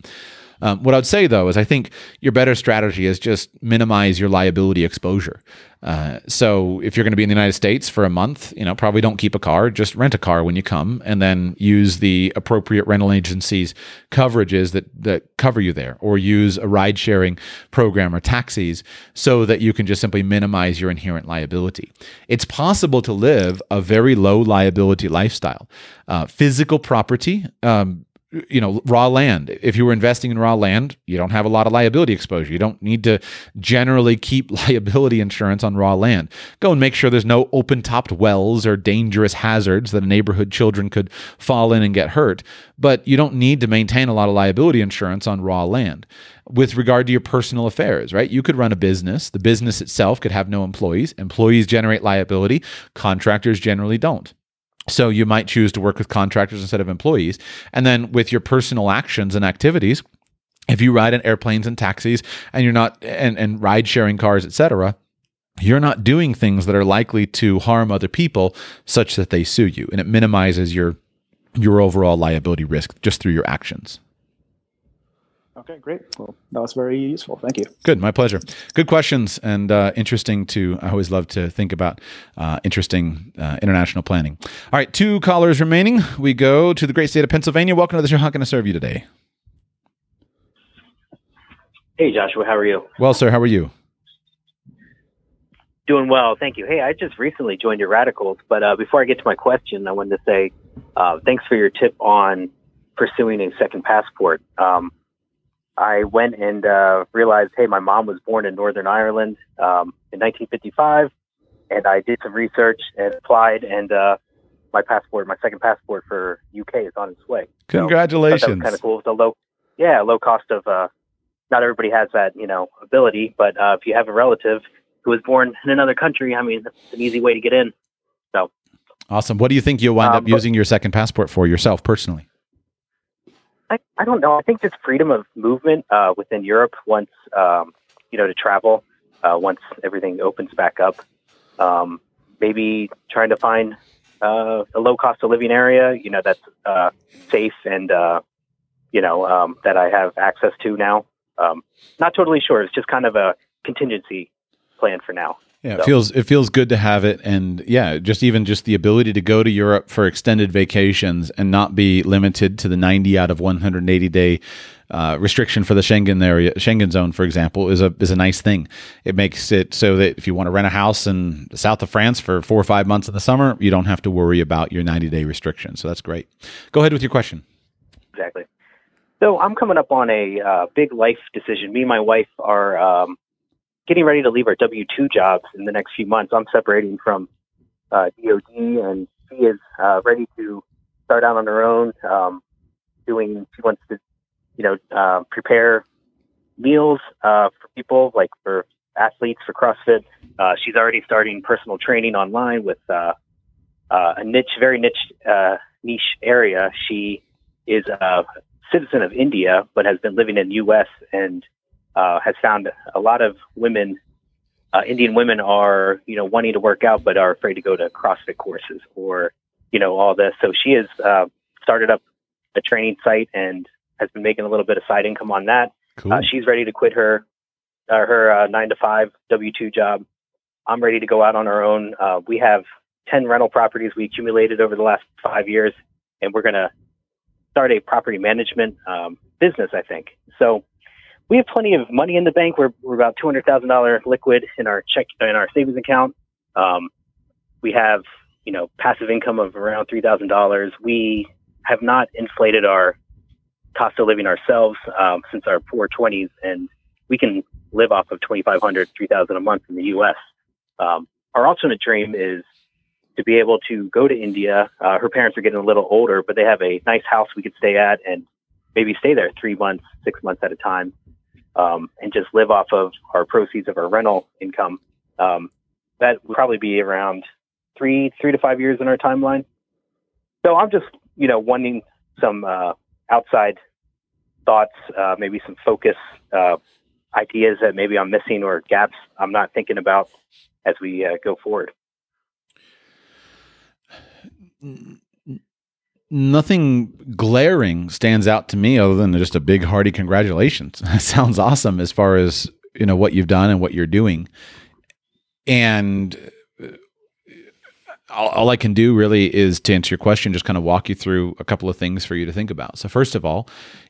A: Um, what I'd say though is I think your better strategy is just minimize your liability exposure. Uh, so if you're going to be in the United States for a month, you know, probably don't keep a car, just rent a car when you come, and then use the appropriate rental agencies coverages that that cover you there, or use a ride sharing program or taxis so that you can just simply minimize your inherent liability. It's possible to live a very low liability lifestyle. Uh, physical property. Um, you know raw land if you were investing in raw land you don't have a lot of liability exposure you don't need to generally keep liability insurance on raw land go and make sure there's no open topped wells or dangerous hazards that a neighborhood children could fall in and get hurt but you don't need to maintain a lot of liability insurance on raw land with regard to your personal affairs, right? You could run a business. The business itself could have no employees. Employees generate liability. Contractors generally don't. So you might choose to work with contractors instead of employees. And then with your personal actions and activities, if you ride in airplanes and taxis and you're not and, and ride sharing cars, etc., you're not doing things that are likely to harm other people such that they sue you. And it minimizes your your overall liability risk just through your actions.
D: Okay, great. Well, that was very useful. Thank you.
A: Good, my pleasure. Good questions and uh, interesting to. I always love to think about uh, interesting uh, international planning. All right, two callers remaining. We go to the great state of Pennsylvania. Welcome to the show. How can I serve you today?
E: Hey, Joshua. How are you?
A: Well, sir. How are you?
E: Doing well, thank you. Hey, I just recently joined your Radicals, but uh, before I get to my question, I wanted to say uh, thanks for your tip on pursuing a second passport. Um, I went and uh, realized, hey, my mom was born in Northern Ireland um, in 1955, and I did some research and applied, and uh, my passport, my second passport for UK, is on its way.
A: Congratulations!
E: So kind of cool. It's a low, yeah, low cost of. Uh, not everybody has that, you know, ability, but uh, if you have a relative who was born in another country, I mean, it's an easy way to get in. So
A: awesome. What do you think you'll wind um, up using your second passport for yourself personally?
E: I, I don't know. I think just freedom of movement uh, within Europe once um, you know to travel uh, once everything opens back up. Um, maybe trying to find uh, a low cost of living area, you know, that's uh, safe and uh, you know um, that I have access to now. Um, not totally sure. It's just kind of a contingency plan for now.
A: Yeah, it feels it feels good to have it, and yeah, just even just the ability to go to Europe for extended vacations and not be limited to the ninety out of one hundred eighty day uh, restriction for the Schengen area, Schengen zone, for example, is a is a nice thing. It makes it so that if you want to rent a house in the south of France for four or five months in the summer, you don't have to worry about your ninety day restriction. So that's great. Go ahead with your question.
E: Exactly. So I'm coming up on a uh, big life decision. Me and my wife are. Um, getting ready to leave our W two jobs in the next few months. I'm separating from uh, DoD, and she is uh, ready to start out on her own. Um, doing, she wants to, you know, uh, prepare meals uh, for people, like for athletes for CrossFit. Uh, she's already starting personal training online with uh, a niche, very niche, niche area. She is a citizen of India, but has been living in the U.S. and uh, has found a lot of women, uh, Indian women, are you know wanting to work out but are afraid to go to CrossFit courses or you know all this. So she has uh, started up a training site and has been making a little bit of side income on that. Cool. Uh, she's ready to quit her uh, her uh, nine to five W two job. I'm ready to go out on our own. we have ten rental properties we accumulated over the last five years, and we're going to start a property management um, business. I think so we have plenty of money in the bank. We're, we're about two hundred thousand dollar liquid in our check in our savings account. Um, we have you know passive income of around three thousand dollars. We have not inflated our cost of living ourselves um, since our poor twenties, and we can live off of twenty five hundred, three thousand a month in the U.S. Um, our alternate dream is to be able to go to India. Uh, her parents are getting a little older, but they have a nice house we could stay at and maybe stay there three months, six months at a time um, and just live off of our proceeds of our rental income. Um, that would probably be around three three to five years in our timeline. So I'm just you know wanting some uh, outside thoughts, uh, maybe some focus uh, ideas that maybe I'm missing or gaps I'm not thinking about as we uh, go forward.
A: Nothing glaring stands out to me other than just a big hearty congratulations. sounds awesome as far as you know what you've done and what you're doing. And uh, all, all, I can do really is to answer your question, just kind of walk you through a couple of things for you to think about. So, first of all,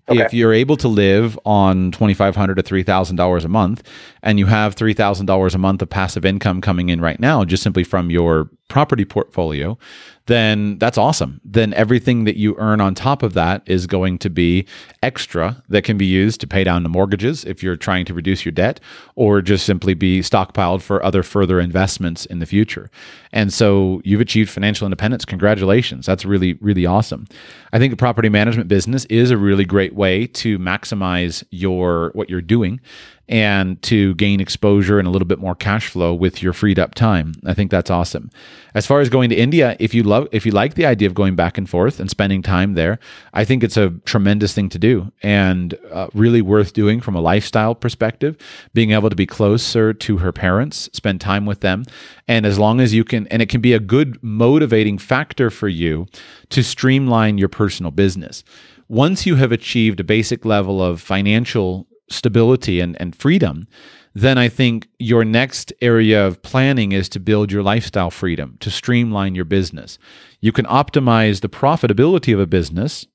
A: okay. if you're able to live on twenty five hundred to three thousand dollars a month, and you have three thousand dollars a month of passive income coming in right now, just simply from your property portfolio, then that's awesome. Then everything that you earn on top of that is going to be extra that can be used to pay down the mortgages if you're trying to reduce your debt, or just simply be stockpiled for other further investments in the future. And so you've achieved financial independence. Congratulations. That's really, really awesome. I think the property management business is a really great way to maximize your what you're doing and to gain exposure and a little bit more cash flow with your freed up time. I think that's awesome. As far as going to India, if you love if you like the idea of going back and forth and spending time there, I think it's a tremendous thing to do and uh, really worth doing from a lifestyle perspective, being able to be closer to her parents, spend time with them, and as long as you can and it can be a good motivating factor for you to streamline your personal business once you have achieved a basic level of financial stability and, and freedom, then I think your next area of planning is to build your lifestyle freedom, to streamline your business. You can optimize the profitability of a business.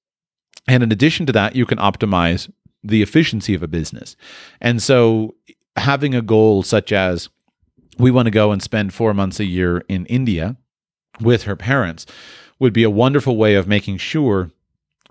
A: And in addition to that, you can optimize the efficiency of a business. And so having a goal such as we want to go and spend four months a year in India with her parents would be a wonderful way of making sure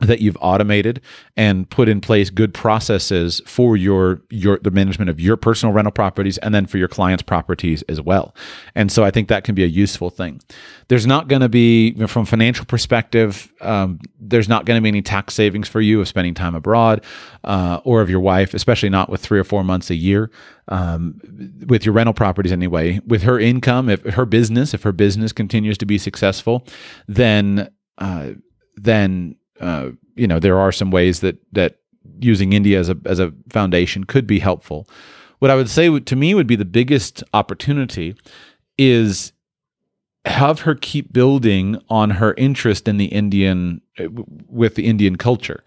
A: that you've automated and put in place good processes for your your the management of your personal rental properties and then for your clients properties as well. And so i think that can be a useful thing. There's not going to be you know, from financial perspective um, there's not going to be any tax savings for you of spending time abroad uh, or of your wife especially not with three or four months a year um, with your rental properties anyway. With her income if her business if her business continues to be successful then uh, then uh, you know, there are some ways that that using India as a as a foundation could be helpful. What I would say to me would be the biggest opportunity is have her keep building on her interest in the Indian uh, with the Indian culture.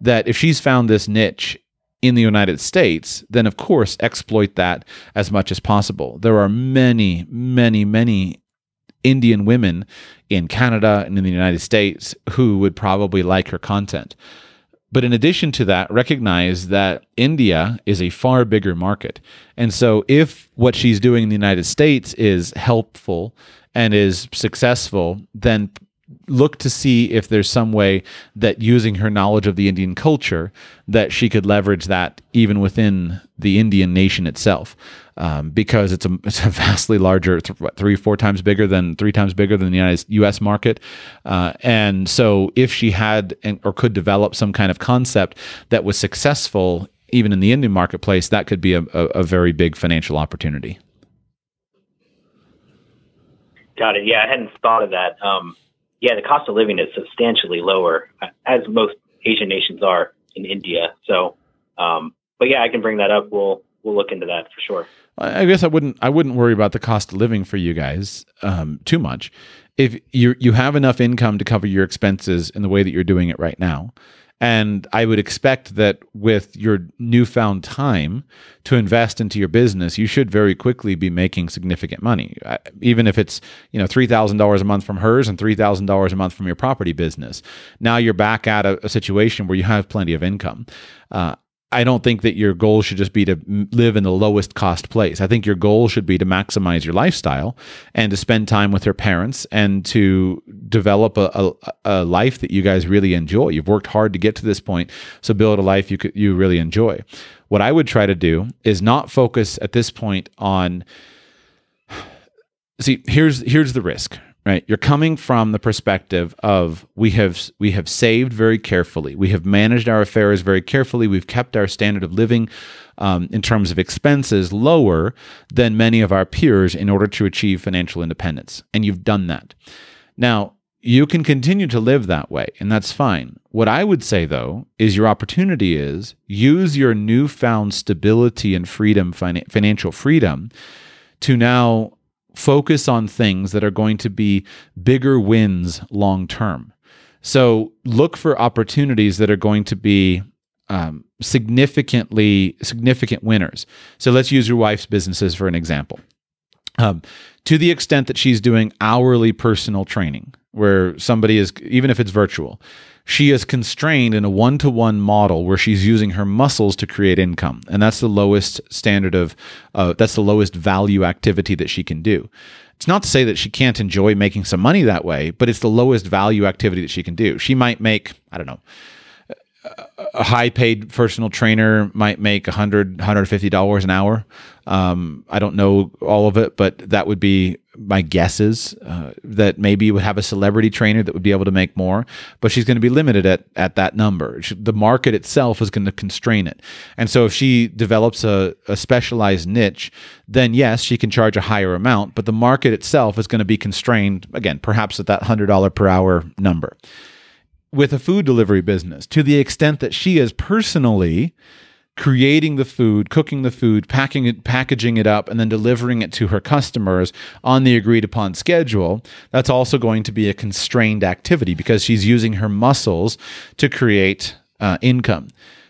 A: That if she's found this niche in the United States, then of course exploit that as much as possible. There are many, many, many Indian women in Canada and in the United States who would probably like her content. But in addition to that, recognize that India is a far bigger market. And so if what she's doing in the United States is helpful and is successful, then look to see if there's some way that using her knowledge of the Indian culture that she could leverage that even within the Indian nation itself. Um, because it's a it's a vastly larger, th- what, three four times bigger than three times bigger than the United U.S. market, uh, and so if she had or could develop some kind of concept that was successful even in the Indian marketplace, that could be a, a, a very big financial opportunity.
E: Got it. Yeah, I hadn't thought of that. Um, yeah, the cost of living is substantially lower, as most Asian nations are in India. So, um, but yeah, I can bring that up. We'll we'll look into that for sure.
A: I guess I wouldn't I wouldn't worry about the cost of living for you guys um, too much. If you you have enough income to cover your expenses in the way that you're doing it right now, and I would expect that with your newfound time to invest into your business, you should very quickly be making significant money, even if it's you know three thousand dollars a month from hers and three thousand dollars a month from your property business. Now you're back at a, a situation where you have plenty of income. Uh, I don't think that your goal should just be to live in the lowest cost place. I think your goal should be to maximize your lifestyle and to spend time with your parents and to develop a, a, a, life that you guys really enjoy. You've worked hard to get to this point, so build a life you could, you really enjoy. What I would try to do is not focus at this point on. See, here's here's the risk right? You're coming from the perspective of we have we have saved very carefully. We have managed our affairs very carefully. We've kept our standard of living um, in terms of expenses lower than many of our peers in order to achieve financial independence. And you've done that. Now you can continue to live that way and that's fine. What i would say though is your opportunity is use your newfound stability and freedom financial freedom to now focus on things that are going to be bigger wins long term. So look for opportunities that are going to be um, significantly significant winners. So let's use your wife's businesses for an example. Um, to the extent that she's doing hourly personal training, where somebody is, even if it's virtual, she is constrained in a one to one model where she's using her muscles to create income. And that's the lowest standard of, uh, that's the lowest value activity that she can do. It's not to say that she can't enjoy making some money that way, but it's the lowest value activity that she can do. She might make, I don't know, a high paid personal trainer might make 100 $150 an hour. Um, i don't know all of it but that would be my guesses uh, that maybe you would have a celebrity trainer that would be able to make more but she's going to be limited at, at that number. The market itself is going to constrain it. And so if she develops a, a specialized niche then yes she can charge a higher amount but the market itself is going to be constrained again perhaps at that $100 per hour number with a food delivery business to the extent that she is personally creating the food, cooking the food, packing it, packaging it up, and then delivering it to her customers on the agreed upon schedule, that's also going to be a constrained activity because she's using her muscles to create uh, income.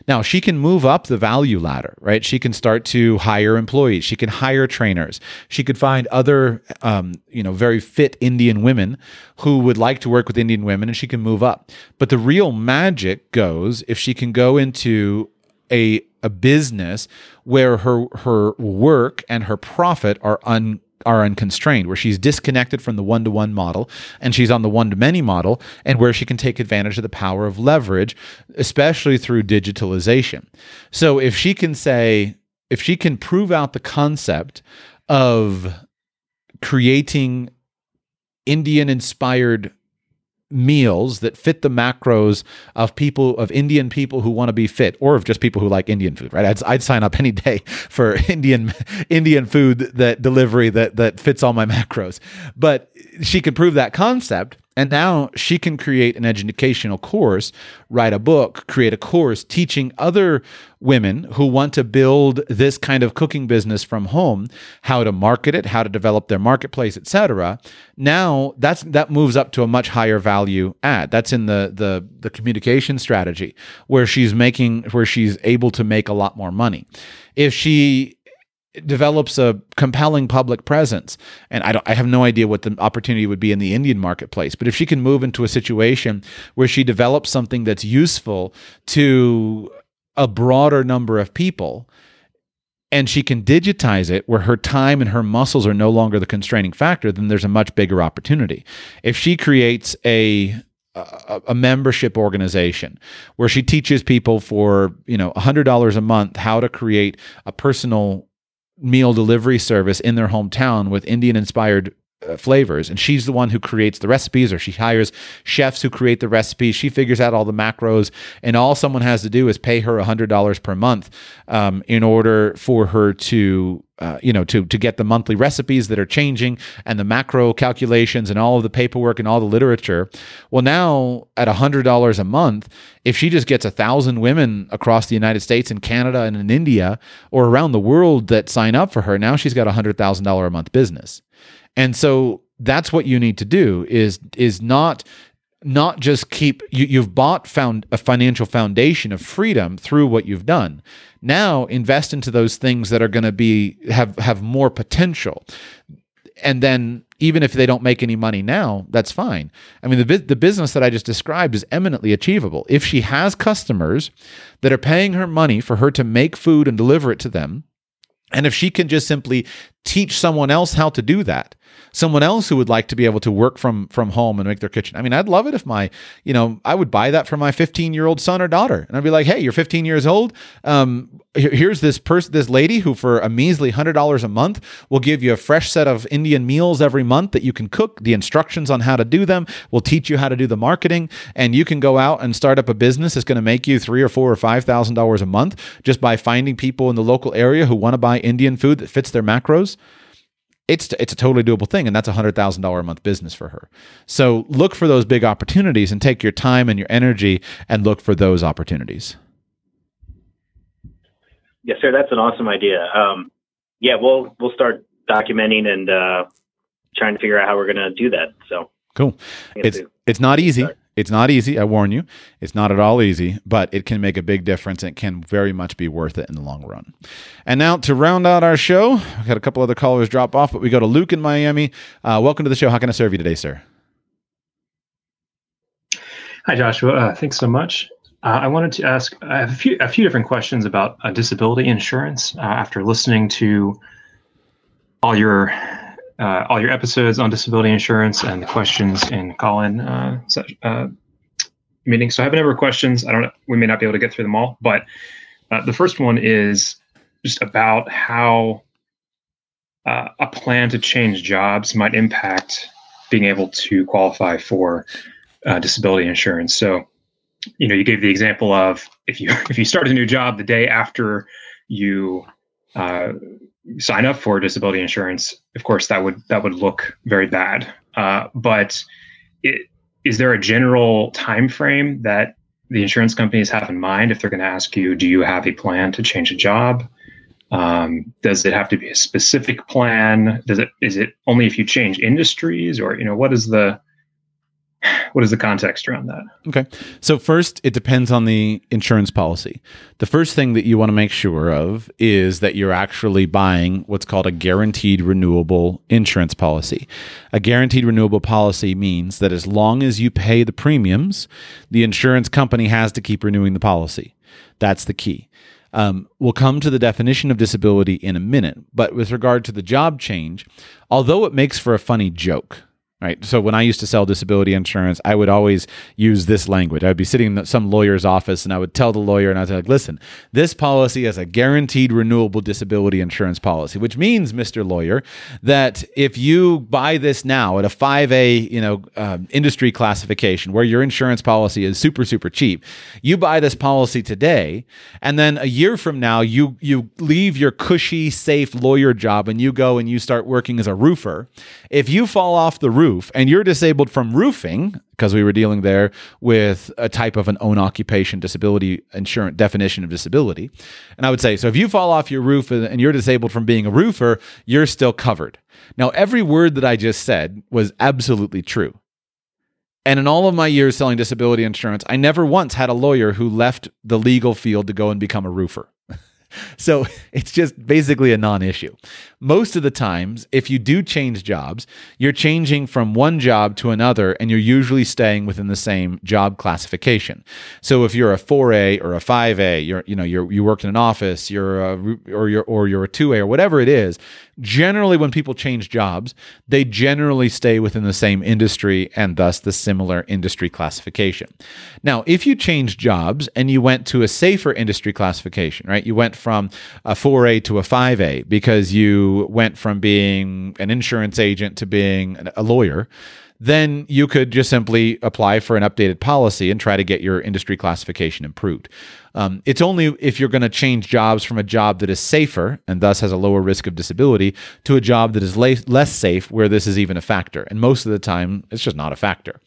A: Now, she can move up the value ladder, right? She can start to hire employees. She can hire trainers. She could find other, um, you know, very fit Indian women who would like to work with Indian women and she can move up. But the real magic goes if she can go into a, a business where her, her work and her profit are un, are unconstrained, where she's disconnected from the one to one model and she's on the one to many model, and where she can take advantage of the power of leverage, especially through digitalization. So if she can say, if she can prove out the concept of creating Indian inspired meals that fit the macros of people of Indian people who want to be fit or of just people who like Indian food right? I'd, I'd sign up any day for Indian Indian food that delivery that that fits all my macros. But she could prove that concept and now she can create an educational course, write a book, create a course teaching other women who want to build this kind of cooking business from home how to market it, how to develop their marketplace, etc. Now that's that moves up to a much higher value add. That's in the the the communication strategy where she's making where she's able to make a lot more money. If she develops a compelling public presence. And I, I have no idea what the opportunity would be in the indian marketplace but if she can move into a situation where she develops something that's useful to a broader number of people and she can digitize it where her time and her muscles are no longer the constraining factor then there's a much bigger opportunity. If she creates a a, a, membership organization where she teaches people for you know $100 a month how to create a personal meal delivery service in their hometown with Indian inspired uh, flavors. And she's the one who creates the recipes or she hires chefs who create the recipes. She figures out all the macros and all someone has to do is pay her $100 per month um, in order for her to uh, you know to to get the monthly recipes that are changing and the macro calculations and all of the paperwork and all the literature. Well now at $100 a month if she just gets a thousand women across the united states and canada and in india or around the world that sign up for her now she's got a $100000 a month business. And so that's what you need to do is is not not just keep you, you've bought found a financial foundation of freedom through what you've done now invest into those things that are going to be have have more potential. And then even if they don't make any money now, that's fine. I mean, the the business that I just described is eminently achievable. If she has customers that are paying her money for her to make food and deliver it to them, and if she can just simply teach someone else how to do that someone else who would like to be able to work from from home and make their kitchen. I mean, I'd love it if my, you know, I would buy that for my 15 year old son or daughter, and I'd be like, hey, you're 15 years old. Um, here's this person, this lady who for a measly hundred dollars a month will give you a fresh set of Indian meals every month that you can cook. The instructions on how to do them will teach you how to do the marketing, and you can go out and start up a business that's going to make you three or four or five thousand dollars a month just by finding people in the local area who want to buy Indian food that fits their macros it's it's a totally doable thing and that's a hundred thousand dollar a month business for her. So look for those big opportunities and take your time and your energy and look for those opportunities.
E: Yes sir. That's an awesome idea. Um, yeah we'll we'll start documenting and uh, trying to figure out how we're going to do that so.
A: Cool. It's it's not easy it's not easy, I warn you. It's not at all easy, but it can make a big difference and it can very much be worth it in the long run. And now to round out our show, we had a couple other callers drop off, but we go to Luke in Miami. Uh, welcome to the show. How can I serve you today, sir?
F: Hi, Joshua. Uh, thanks so much. Uh, I wanted to ask I have a few, a few different questions about uh, disability insurance uh, after listening to all your uh, all your episodes on disability insurance and the questions in call-in uh, uh, meeting. So I have a number of questions. I don't know. We may not be able to get through them all, but uh, the first one is just about how uh, a plan to change jobs might impact being able to qualify for uh, disability insurance. So, you know, you gave the example of if you if you start a new job the day after you sign up for disability insurance, of course that would that would look very bad. Uh, but it, is there a general time frame that the insurance companies have in mind if they're going to ask you, do you have a plan to change a job? Um, does it have to be a specific plan? Does it is it only if you change industries, or you know what is the what is the context around that?
A: Okay. So, first, it depends on the insurance policy. The first thing that you want to make sure of is that you're actually buying what's called a guaranteed renewable insurance policy. A guaranteed renewable policy means that as long as you pay the premiums, the insurance company has to keep renewing the policy. That's the key. Um, we'll come to the definition of disability in a minute, but with regard to the job change, although it makes for a funny joke, right? So when I used to sell disability insurance, I would always use this language. I would be sitting in some lawyer's office and I would tell the lawyer, and I was like, listen, this policy is a guaranteed renewable disability insurance policy, which means, Mr. Lawyer, that if you buy this now at a 5A, you know, um, industry classification where your insurance policy is super, super cheap, you buy this policy today, and then a year from now, you, you leave your cushy, safe lawyer job and you go and you start working as a roofer. If you fall off the roof, roof and you're disabled from roofing, because we were dealing there with a type of an own occupation disability insurance definition of disability. And I would say, so if you fall off your roof and you're disabled from being a roofer, you're still covered. Now, every word that I just said was absolutely true. And in all of my years selling disability insurance, I never once had a lawyer who left the legal field to go and become a roofer. So it's just basically a non issue. Most of the times, if you do change jobs, you're changing from one job to another and you're usually staying within the same job classification. So if you're a 4A or a 5A, you're, you know, you're, you worked in an office, you're a, or you're, or you're a 2A or whatever it is, generally when people change jobs, they generally stay within the same industry and thus the similar industry classification. Now, if you change jobs and you went to a safer industry classification, right? You went from a 4A to a 5A because you went from being an insurance agent to being a lawyer then you could just simply apply for an updated policy and try to get your industry classification improved. Um, it's only if you're going to change jobs from a job that is safer and thus has a lower risk of disability to a job that is la- less safe where this is even a factor. And most of the time, it's just not a factor.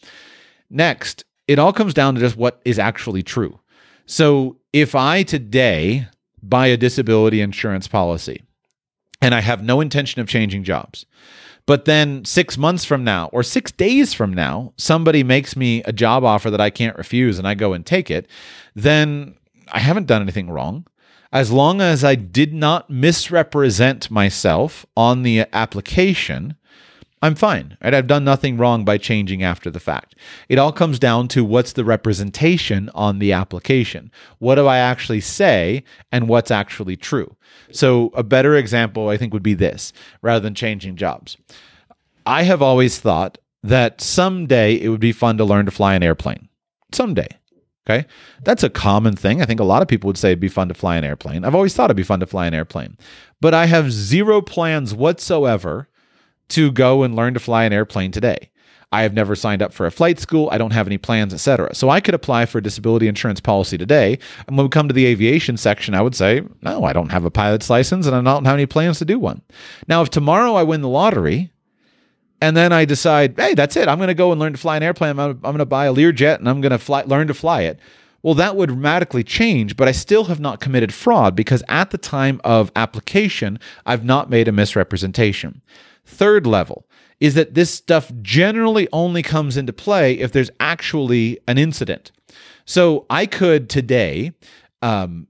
A: Next, it all comes down to just what is actually true. So if I today buy a disability insurance policy and I have no intention of changing jobs, but then six months from now or six days from now, somebody makes me a job offer that I can't refuse and I go and take it, then I haven't done anything wrong. As long as I did not misrepresent myself on the application, I'm fine. Right? I've done nothing wrong by changing after the fact. It all comes down to what's the representation on the application. What do I actually say and what's actually true? So a better example I think would be this rather than changing jobs. I have always thought that someday it would be fun to learn to fly an airplane. Someday. Okay. That's a common thing. I think a lot of people would say it'd be fun to fly an airplane. I've always thought it'd be fun to fly an airplane, but I have zero plans whatsoever to go and learn to fly an airplane today. I have never signed up for a flight school. I don't have any plans, etc. So I could apply for a disability insurance policy today. And when we come to the aviation section, I would say, no, I don't have a pilot's license and I don't have any plans to do one. Now, if tomorrow I win the lottery and then I decide, hey, that's it. I'm going to go and learn to fly an airplane. I'm, I'm going to buy a Learjet and I'm going to fly, learn to fly it. Well, that would dramatically change, but I still have not committed fraud because at the time of application, I've not made a misrepresentation. Third level is that this stuff generally only comes into play if there's actually an incident. So I could today, um,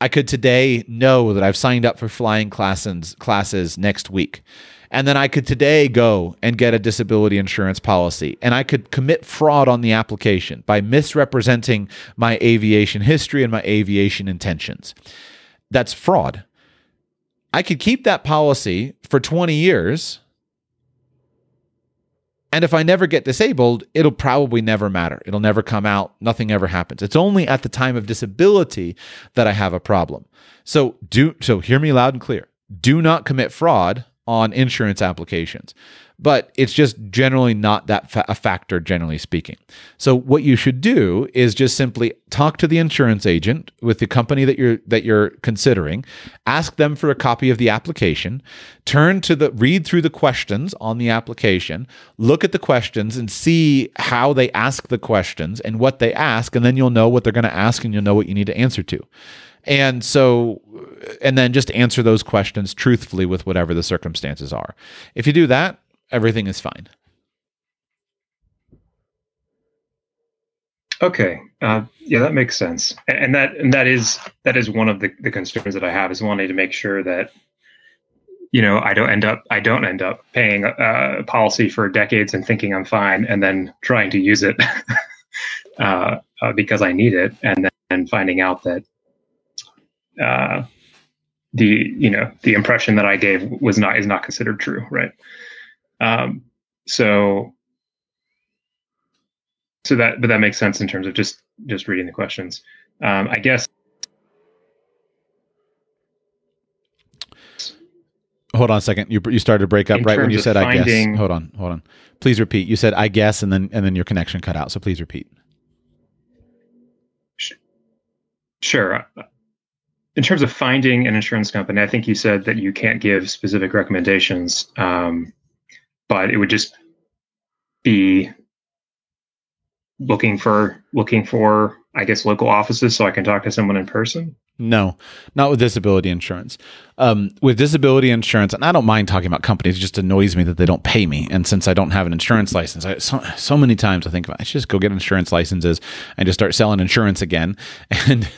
A: I could today know that I've signed up for flying classes classes next week. And then I could today go and get a disability insurance policy. And I could commit fraud on the application by misrepresenting my aviation history and my aviation intentions. That's fraud. I could keep that policy for 20 years. And if I never get disabled, it'll probably never matter. It'll never come out. Nothing ever happens. It's only at the time of disability that I have a problem. So do so hear me loud and clear. Do not commit fraud on insurance applications. But it's just generally not that fa- a factor, generally speaking. So what you should do is just simply talk to the insurance agent with the company that you're that you're considering, ask them for a copy of the application, turn to the read through the questions on the application, look at the questions and see how they ask the questions and what they ask, and then you'll know what they're going to ask and you'll know what you need to answer to. And so, and then just answer those questions truthfully with whatever the circumstances are. If you do that, everything is fine.
F: Okay, uh, yeah, that makes sense, and that and that is that is one of the, the concerns that I have is wanting to make sure that you know I don't end up I don't end up paying a, a policy for decades and thinking I'm fine, and then trying to use it uh, uh, because I need it, and then finding out that uh, the you know the impression that I gave was not is not considered true, right? Um, so so that but that makes sense in terms of just just reading the questions. Um, I guess.
A: Hold on a second. You you started to break up right when you said I guess. Hold on, hold on. Please repeat. You said I guess, and then and then your connection cut out. So please repeat.
F: Sure in terms of finding an insurance company, I think you said that you can't give specific recommendations, um, but it would just be looking for looking for I guess local offices so I can talk to someone in person.
A: No, not with disability insurance. Um, with disability insurance, and I don't mind talking about companies. It just annoys me that they don't pay me. And since I don't have an insurance license, I, so, so many times I think I should just go get insurance licenses and just start selling insurance again. And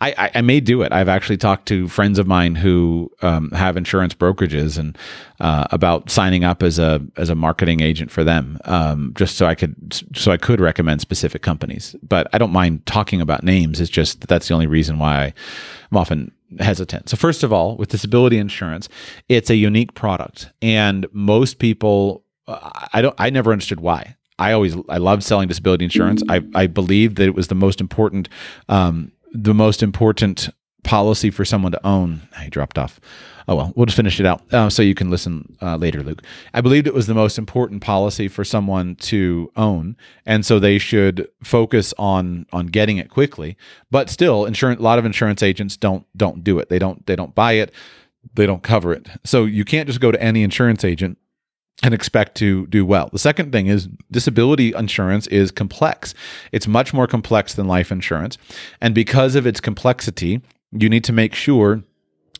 A: I, I, I may do it. I've actually talked to friends of mine who um, have insurance brokerages and uh, about signing up as a as a marketing agent for them, um, just so I could so I could recommend specific companies. But I don't mind talking about names. It's just that's the only reason why. I, I'm often hesitant. So first of all, with disability insurance, it's a unique product, and most people, I don't, I never understood why. I always, I loved selling disability insurance. I, I believed that it was the most important, um, the most important policy for someone to own. I dropped off. Oh well, we'll just finish it out uh, so you can listen uh, later, Luke. I believed it was the most important policy for someone to own, and so they should focus on on getting it quickly. But still, insurance. A lot of insurance agents don't don't do it. They don't they don't buy it. They don't cover it. So you can't just go to any insurance agent and expect to do well. The second thing is disability insurance is complex. It's much more complex than life insurance. And because of its complexity, you need to make sure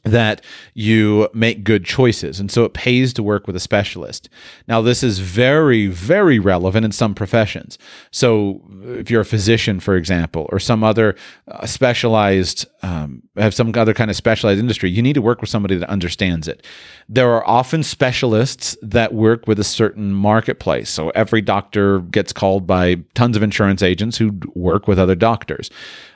A: that you make good choices. And so it pays to work with a specialist. Now, this is very, very relevant in some professions. So, if you're a physician, for example, or some other uh, specialized, um, have some other kind of specialized industry, you need to work with somebody that understands it. There are often specialists that work with a certain marketplace. So, every doctor gets called by tons of insurance agents who work with other doctors.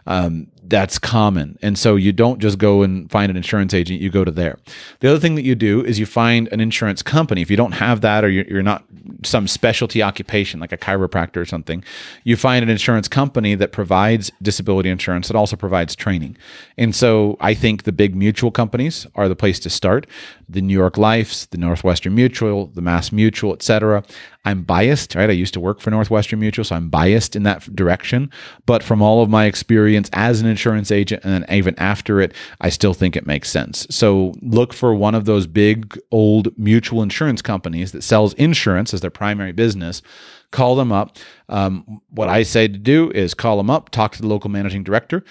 A: Um, that's common. And so you don't just go and find an insurance agent, you go to there. The other thing that you do is you find an insurance company. If you don't have that or you're, not some specialty occupation like a chiropractor or something, you find an insurance company that provides disability insurance that also provides training. And so I think the big mutual companies are the place to start. The New York Lifes, the Northwestern Mutual, the Mass Mutual, et cetera. I'm biased, right? I used to work for Northwestern Mutual, so I'm biased in that direction. But from all of my experience as an insurance agent and then even after it, I still think it makes sense. So look for one of those big old mutual insurance companies that sells insurance as their primary business. Call them up. Um, what I say to do is call them up, talk to the local managing director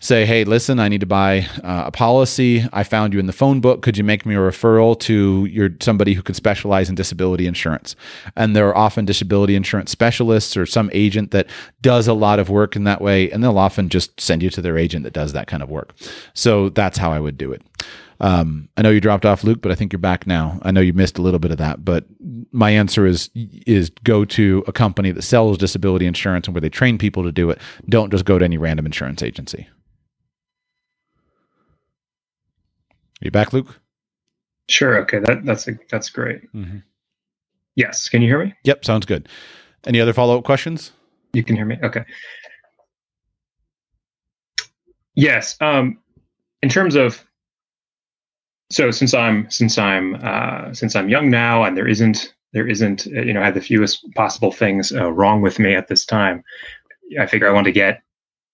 A: say, hey, listen, I need to buy uh, a policy. I found you in the phone book. Could you make me a referral to your somebody who could specialize in disability insurance? And there are often disability insurance specialists or some agent that does a lot of work in that way, and they'll often just send you to their agent that does that kind of work. So that's how I would do it. Um, I know you dropped off, Luke, but I think you're back now. I know you missed a little bit of that, but my answer is is go to a company that sells disability insurance and where they train people to do it. Don't just go to any random insurance agency. You back, Luke?
F: Sure. Okay. That that's a, that's great. Mm-hmm. Yes. Can you hear me?
A: Yep. Sounds good. Any other follow up questions?
F: You can hear me. Okay. Yes. Um, in terms of so since I'm since I'm uh, since I'm young now and there isn't there isn't you know I have the fewest possible things uh, wrong with me at this time. I figure I want to get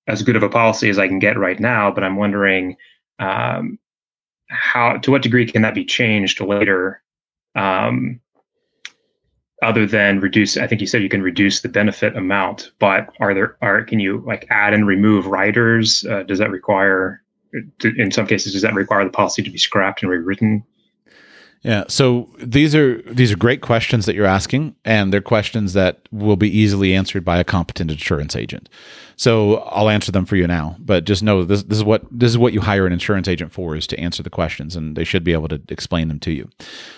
F: as good of a policy as I can get right now, but I'm wondering um, how to what degree can that be changed later um, other than reduce i think you said you can reduce the benefit amount but are there are can you like add and remove riders? Uh, does that require in some cases does that require the policy to be scrapped and rewritten
A: yeah. So these are these are great questions that you're asking, and they're questions that will be easily answered by a competent insurance agent. So I'll answer them for you now, but just know this this is what this is what you hire an insurance agent for is to answer the questions, and they should be able to explain them to you.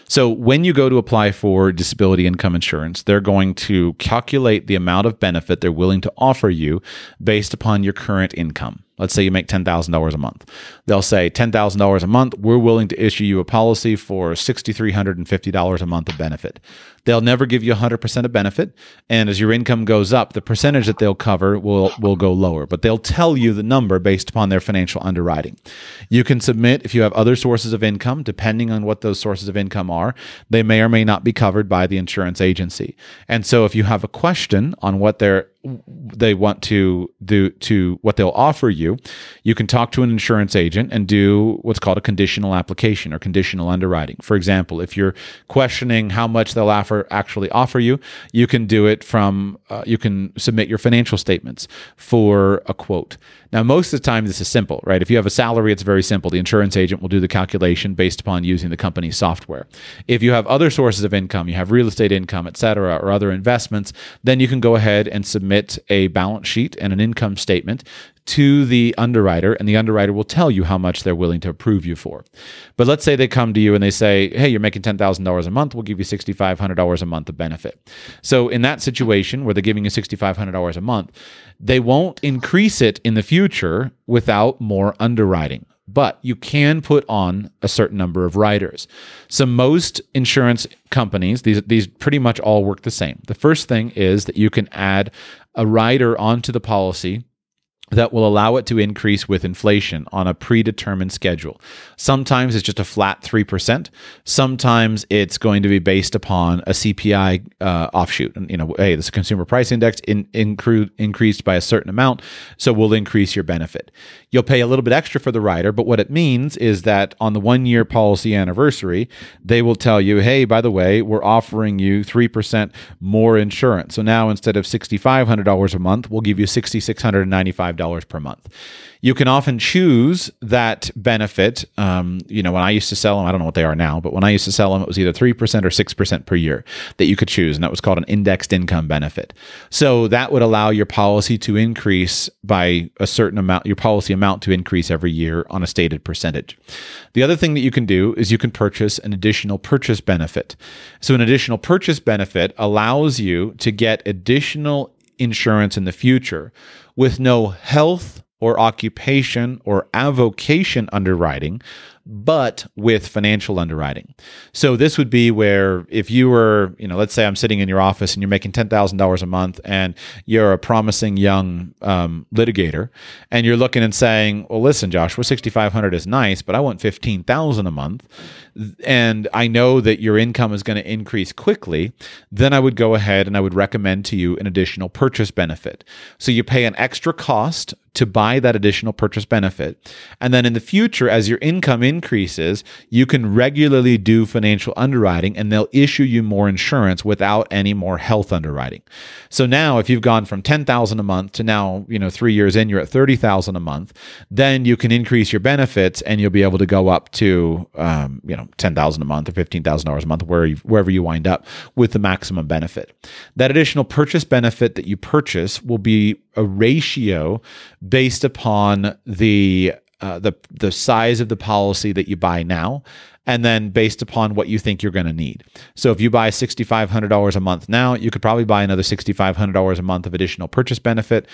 A: So when you go to apply for disability income insurance, they're going to calculate the amount of benefit they're willing to offer you based upon your current income. Let's say you make $10,000 a month. They'll say $10,000 a month, we're willing to issue you a policy for $6,350 a month of benefit. They'll never give you 100% of benefit. And as your income goes up, the percentage that they'll cover will, will go lower, but they'll tell you the number based upon their financial underwriting. You can submit if you have other sources of income, depending on what those sources of income are, they may or may not be covered by the insurance agency. And so if you have a question on what they're they want to do to what they'll offer you, you can talk to an insurance agent and do what's called a conditional application or conditional underwriting. For example, if you're questioning how much they'll offer actually offer you, you can do it from uh, you can submit your financial statements for a quote. Now, most of the time, this is simple, right? If you have a salary, it's very simple. The insurance agent will do the calculation based upon using the company's software. If you have other sources of income, you have real estate income, et cetera, or other investments, then you can go ahead and submit a balance sheet and an income statement to the underwriter, and the underwriter will tell you how much they're willing to approve you for. But let's say they come to you and they say, Hey, you're making $10,000 a month, we'll give you $6,500 a month of benefit. So, in that situation where they're giving you $6,500 a month, they won't increase it in the future without more underwriting but you can put on a certain number of riders. So most insurance companies, these these pretty much all work the same. The first thing is that you can add a rider onto the policy that will allow it to increase with inflation on a predetermined schedule. Sometimes it's just a flat 3%. Sometimes it's going to be based upon a CPI uh, offshoot. And, you know, hey, this consumer price index in, incre- increased by a certain amount, so we'll increase your benefit. You'll pay a little bit extra for the rider, but what it means is that on the one year policy anniversary, they will tell you, hey, by the way, we're offering you 3% more insurance. So now instead of $6,500 a month, we'll give you $6,695 $65 per month. You can often choose that benefit. Um, you know, when I used to sell them, I don't know what they are now, but when I used to sell them, it was either 3% or 6% per year that you could choose. And that was called an indexed income benefit. So that would allow your policy to increase by a certain amount, your policy amount to increase every year on a stated percentage. The other thing that you can do is you can purchase an additional purchase benefit. So, an additional purchase benefit allows you to get additional insurance in the future. With no health or occupation or avocation underwriting, but with financial underwriting. So this would be where if you were, you know, let's say I'm sitting in your office and you're making ten thousand dollars a month, and you're a promising young um, litigator, and you're looking and saying, "Well, listen, Joshua, sixty five hundred is nice, but I want fifteen thousand a month." and I know that your income is going to increase quickly, then I would go ahead and I would recommend to you an additional purchase benefit. So you pay an extra cost to buy that additional purchase benefit. And then in the future, as your income increases, you can regularly do financial underwriting and they'll issue you more insurance without any more health underwriting. So now if you've gone from 10,000 a month to now, you know, 3 years in you're at 30,000 a month, then you can increase your benefits and you'll be able to go up to um, you know, 10,000 a month or $15,000 a month where you, wherever you wind up with the maximum benefit. That additional purchase benefit that you purchase will be a ratio based upon the uh, the the size of the policy that you buy now and then based upon what you think you're going to need. So if you buy $6500 a month now, you could probably buy another $6500 a month of additional purchase benefit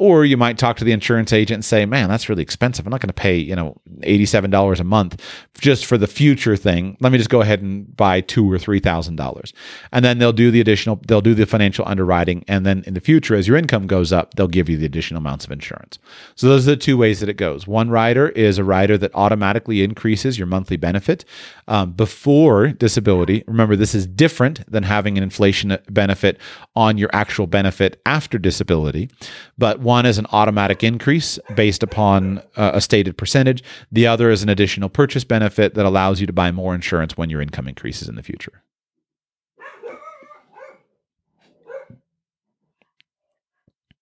A: or you might talk to the insurance agent and say, man, that's really expensive. I'm not going to pay, you know, $87 a month just for the future thing. Let me just go ahead and buy two or $3,000. And then they'll do the additional, they'll do the financial underwriting. And then in the future, as your income goes up, they'll give you the additional amounts of insurance. So those are the two ways that it goes. One rider is a rider that automatically increases your monthly benefit um, before disability. Remember, this is different than having an inflation benefit on your actual benefit after disability. But one is an automatic increase based upon uh, a stated percentage. The other is an additional purchase benefit that allows you to buy more insurance when your income increases in the future.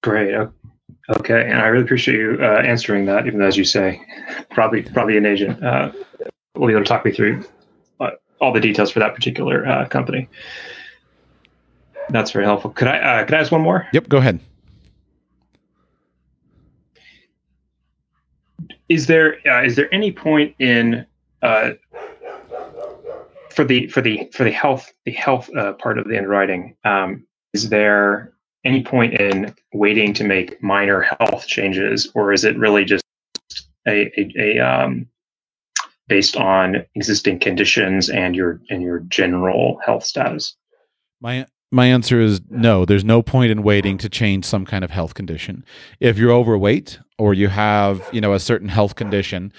F: Great. Okay, and I really appreciate you uh, answering that. Even though, as you say, probably probably an agent uh, will be able to talk me through uh, all the details for that particular uh, company. That's very helpful. Could I uh, could I ask one more?
A: Yep. Go ahead.
F: Is there uh, is there any point in uh, for the for the for the health the health uh, part of the underwriting? Um, is there any point in waiting to make minor health changes, or is it really just a, a, a um, based on existing conditions and your and your general health status?
A: My my answer is no. There's no point in waiting to change some kind of health condition. If you're overweight or you have, you know, a certain health condition,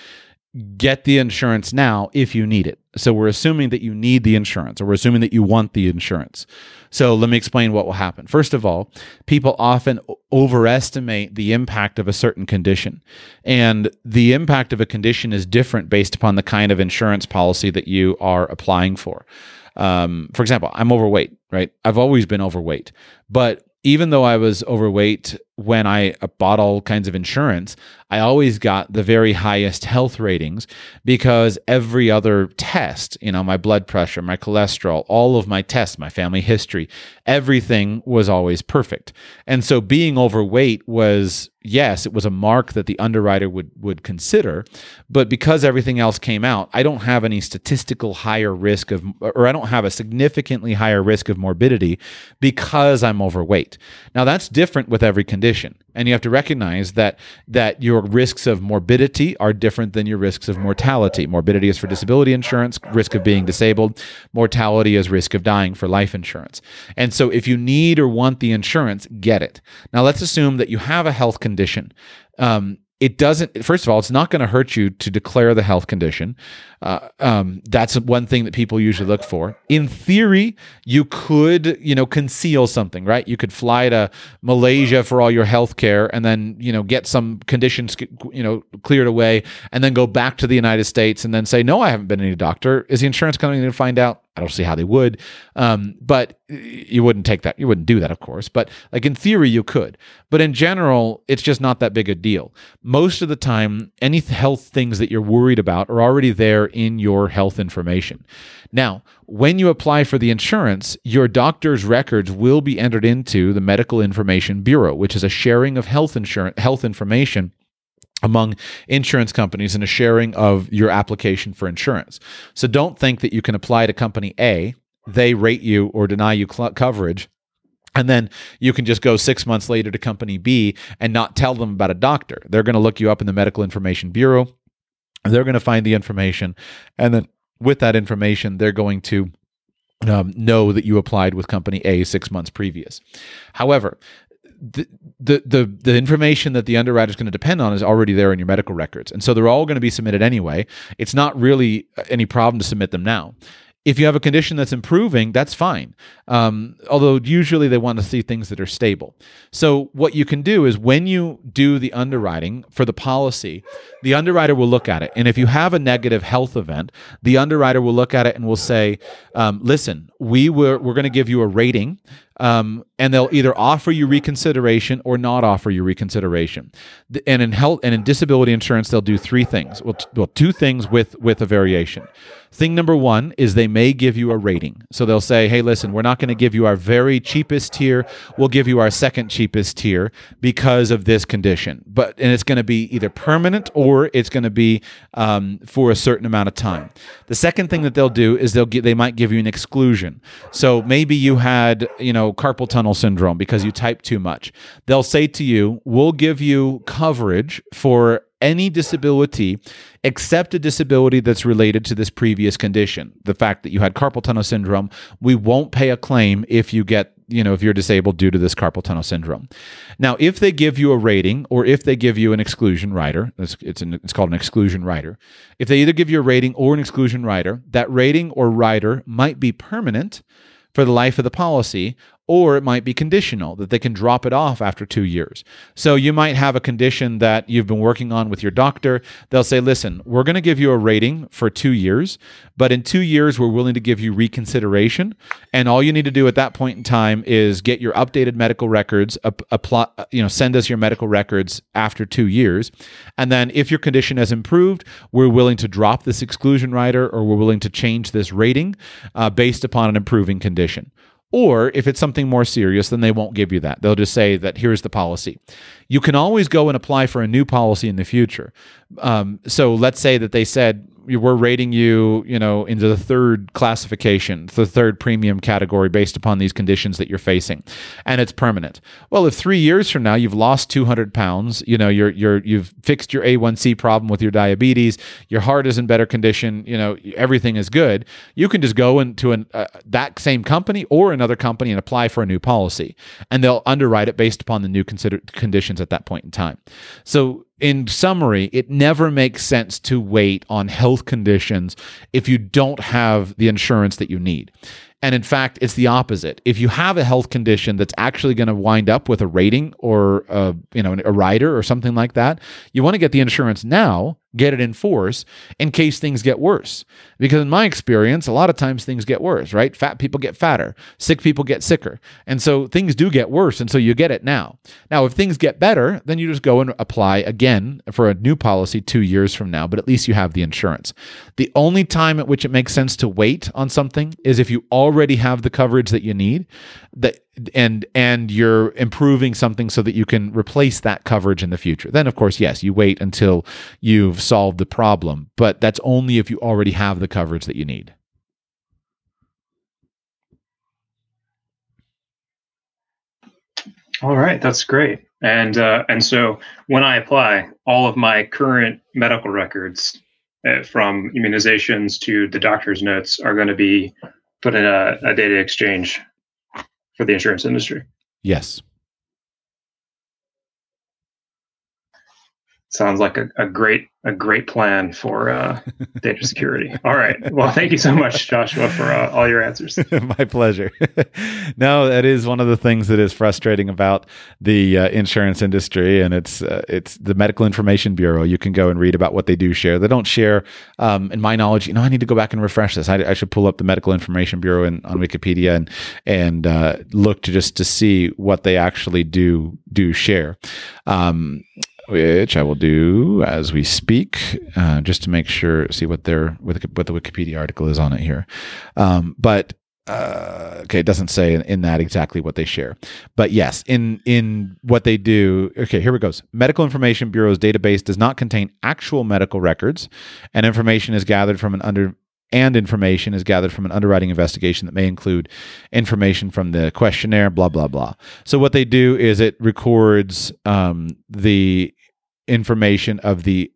A: get the insurance now if you need it. So we're assuming that you need the insurance or we're assuming that you want the insurance. So let me explain what will happen. First of all, people often overestimate the impact of a certain condition. And the impact of a condition is different based upon the kind of insurance policy that you are applying for. Um, for example, I'm overweight, right? I've always been overweight, but even though I was overweight when I uh, bought all kinds of insurance, I always got the very highest health ratings because every other test, you know, my blood pressure, my cholesterol, all of my tests, my family history, everything was always perfect. And so being overweight was yes, it was a mark that the underwriter would would consider, but because everything else came out, I don't have any statistical higher risk of or I don't have a significantly higher risk of morbidity because I'm overweight. Now that's different with every condition. And you have to recognize that that your risks of morbidity are different than your risks of mortality. Morbidity is for disability insurance, risk of being disabled. Mortality is risk of dying for life insurance. And so if you need or want the insurance, get it. Now let's assume that you have a health condition. Um, it doesn't first of all it's not going to hurt you to declare the health condition. Uh, um, that's one thing that people usually look for. In theory you could you know conceal something right? You could fly to malaysia for all your health care and then you know get some conditions you know cleared away and then go back to the united states and then say no i haven't been to any doctor. Is the insurance company going to find out I don't see how they would. Um, but you wouldn't take that. You wouldn't do that, of course. But like in theory, you could. But in general, it's just not that big a deal. Most of the time, any health things that you're worried about are already there in your health information. Now, when you apply for the insurance, your doctor's records will be entered into the Medical Information Bureau, which is a sharing of health insurance health information among insurance companies and a sharing of your application for insurance. So don't think that you can apply to company A, they rate you or deny you cl- coverage. And then you can just go six months later to company B and not tell them about a doctor. They're going to look you up in the Medical Information Bureau. They're going to find the information. And then with that information, they're going to um, know that you applied with company A six months previous. However, the, the the the information that the underwriter is going to depend on is already there in your medical records, and so they're all going to be submitted anyway. It's not really any problem to submit them now. If you have a condition that's improving, that's fine. Um, although usually they want to see things that are stable. So what you can do is when you do the underwriting for the policy, the underwriter will look at it, and if you have a negative health event, the underwriter will look at it and will say, um, "Listen, we were we're going to give you a rating." Um, and they'll either offer you reconsideration or not offer you reconsideration. And in health and in disability insurance, they'll do three things. Well, t- well, two things with with a variation. Thing number one is they may give you a rating. So they'll say, hey, listen, we're not going to give you our very cheapest tier. We'll give you our second cheapest tier because of this condition. But and it's going to be either permanent or it's going to be um, for a certain amount of time. The second thing that they'll do is they'll they might give you an exclusion. So maybe you had you know carpal tunnel syndrome because you type too much. They'll say to you, we'll give you coverage for any disability except a disability that's related to this previous condition. The fact that you had carpal tunnel syndrome, we won't pay a claim if you get you know if you're disabled due to this carpal tunnel syndrome. Now, if they give you a rating or if they give you an exclusion rider, it's it's, an, it's called an exclusion rider. If they either give you a rating or an exclusion rider, that rating or rider might be permanent for the life of the policy, or it might be conditional that they can drop it off after two years. So you might have a condition that you've been working on with your doctor. They'll say, listen, we're going to give you a rating for two years, but in two years, we're willing to give you reconsideration. And all you need to do at that point in time is get your updated medical records, apply, you know, send us your medical records after two years. And then if your condition has improved, we're willing to drop this exclusion rider or we're willing to change this rating uh, based upon an improving condition. Or if it's something more serious, then they won't give you that. They'll just say that here's the policy. You can always go and apply for a new policy in the future. Um, so let's say that they said, we're rating you, you know, into the third classification, the third premium category based upon these conditions that you're facing, and it's permanent. Well, if three years from now you've lost 200 pounds, you know, you're you're you've fixed your A1C problem with your diabetes, your heart is in better condition, you know, everything is good. You can just go into an, uh, that same company or another company and apply for a new policy, and they'll underwrite it based upon the new considered conditions at that point in time. So in summary, it never makes sense to wait on health conditions if you don't have the insurance that you need. And in fact, it's the opposite. If you have a health condition that's actually going to wind up with a rating or a, you know a rider or something like that, you want to get the insurance now get it in force in case things get worse. Because in my experience, a lot of times things get worse, right? Fat people get fatter, sick people get sicker. And so things do get worse. And so you get it now. Now, if things get better, then you just go and apply again for a new policy two years from now, but at least you have the insurance. The only time at which it makes sense to wait on something is if you already have the coverage that you need. That and and you're improving something so that you can replace that coverage in the future. Then of course, yes, you wait until you've solved the problem, but that's only if you already have the coverage that you need.
F: All right, that's great. And uh, and so when I apply, all of my current medical records, uh, from immunizations to the doctor's notes, are going to be put in a, a data exchange for the insurance industry.
A: Yes.
F: Sounds like a, a great a great plan for uh, data security. All right. Well, thank you so much, Joshua, for uh, all your answers.
A: My pleasure. no, that is one of the things that is frustrating about the uh, insurance industry, and it's uh, it's the Medical Information Bureau. You can go and read about what they do share. They don't share, um, in my knowledge. You know, I need to go back and refresh this. I, I should pull up the Medical Information Bureau in, on Wikipedia and and uh, look to just to see what they actually do do share. Um, which I will do as we speak, uh, just to make sure, see what their what the, what the Wikipedia article is on it here. Um, but uh, okay, it doesn't say in, in, that exactly what they share, but yes, in in what they do. Okay, here it goes. Medical Information Bureau's database does not contain actual medical records, and information is gathered from an under and information is gathered from an underwriting investigation that may include information from the questionnaire, blah blah blah. So what they do is it records um, the information of the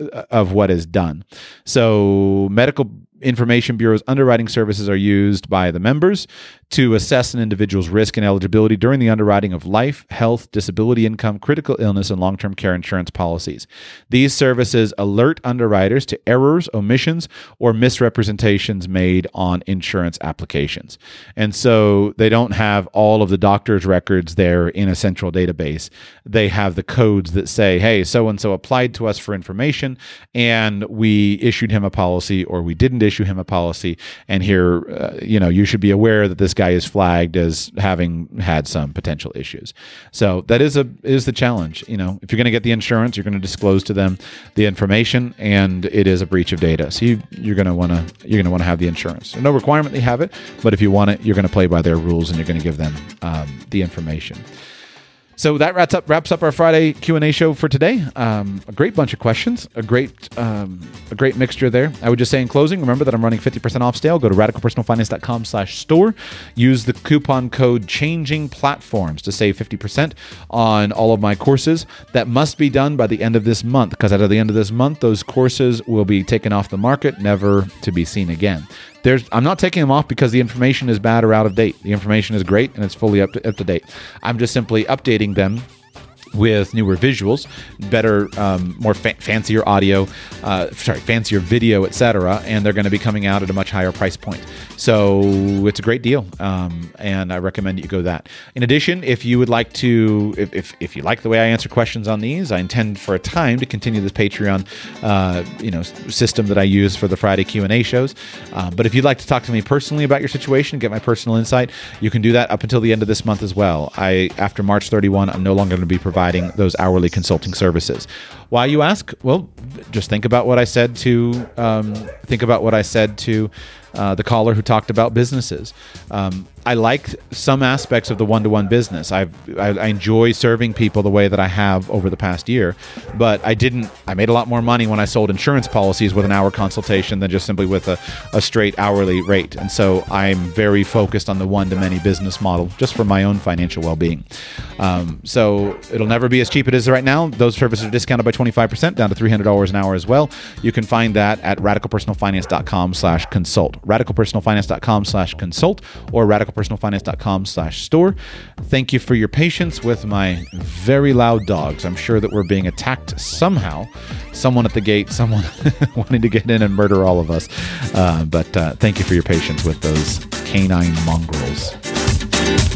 A: uh, of what is done. So medical Information Bureau's underwriting services are used by the members to assess an individual's risk and eligibility during the underwriting of life, health, disability income, critical illness, and long term care insurance policies. These services alert underwriters to errors, omissions, or misrepresentations made on insurance applications. And so they don't have all of the doctor's records there in a central database. They have the codes that say, hey, so and so applied to us for information, and we issued him a policy or we didn't issue issue him a policy. And here, uh, you know, you should be aware that this guy is flagged as having had some potential issues. So that is a is the challenge. You know, if you're going to get the insurance, you're going to disclose to them the information, and it is a breach of data. So you, you're going to want to you're going to want to have the insurance. no requirement they have it, but if you want it, you're going to play by their rules, and you're going to give them um, the information. So that wraps up wraps up our Friday Q and A show for today. Um, a great bunch of questions, a great um, a great mixture there. I would just say in closing, remember that I'm running 50% off sale. Go to radicalpersonalfinance.com/store. Use the coupon code Changing Platforms to save 50% on all of my courses. That must be done by the end of this month because at the end of this month, those courses will be taken off the market, never to be seen again there's I'm not taking them off because the information is bad or out of date. The information is great and it's fully up to, up to date. I'm just simply updating them with newer visuals, better, um, more fa- fancier audio, uh, sorry, fancier video, etc. And they're going to be coming out at a much higher price point. So it's a great deal, um, and I recommend you go that. In addition, if you would like to, if, if, if, you like the way I answer questions on these, I intend for a time to continue this Patreon, uh, you know, system that I use for the Friday Q and A shows. Um, but if you'd like to talk to me personally about your situation, get my personal insight, you can do that up until the end of this month as well. I after March 31, I'm no longer going to be providing those hourly consulting services. Why you ask? Well, just think about what I said to um, think about what I said to uh, the caller who talked about businesses. Um, I like some aspects of the one-to-one business. I've, I, I enjoy serving people the way that I have over the past year, but I didn't. I made a lot more money when I sold insurance policies with an hour consultation than just simply with a, a straight hourly rate. And so I'm very focused on the one-to-many business model, just for my own financial well-being. Um, so it'll never be as cheap as it is right now. Those services are discounted by 25% down to $300 an hour as well. You can find that at radicalpersonalfinance.com slash consult, radicalpersonalfinance.com slash consult or radicalpersonalfinance.com slash store. Thank you for your patience with my very loud dogs. I'm sure that we're being attacked somehow. Someone at the gate, someone wanting to get in and murder all of us. Uh, but uh, thank you for your patience with those canine mongrels.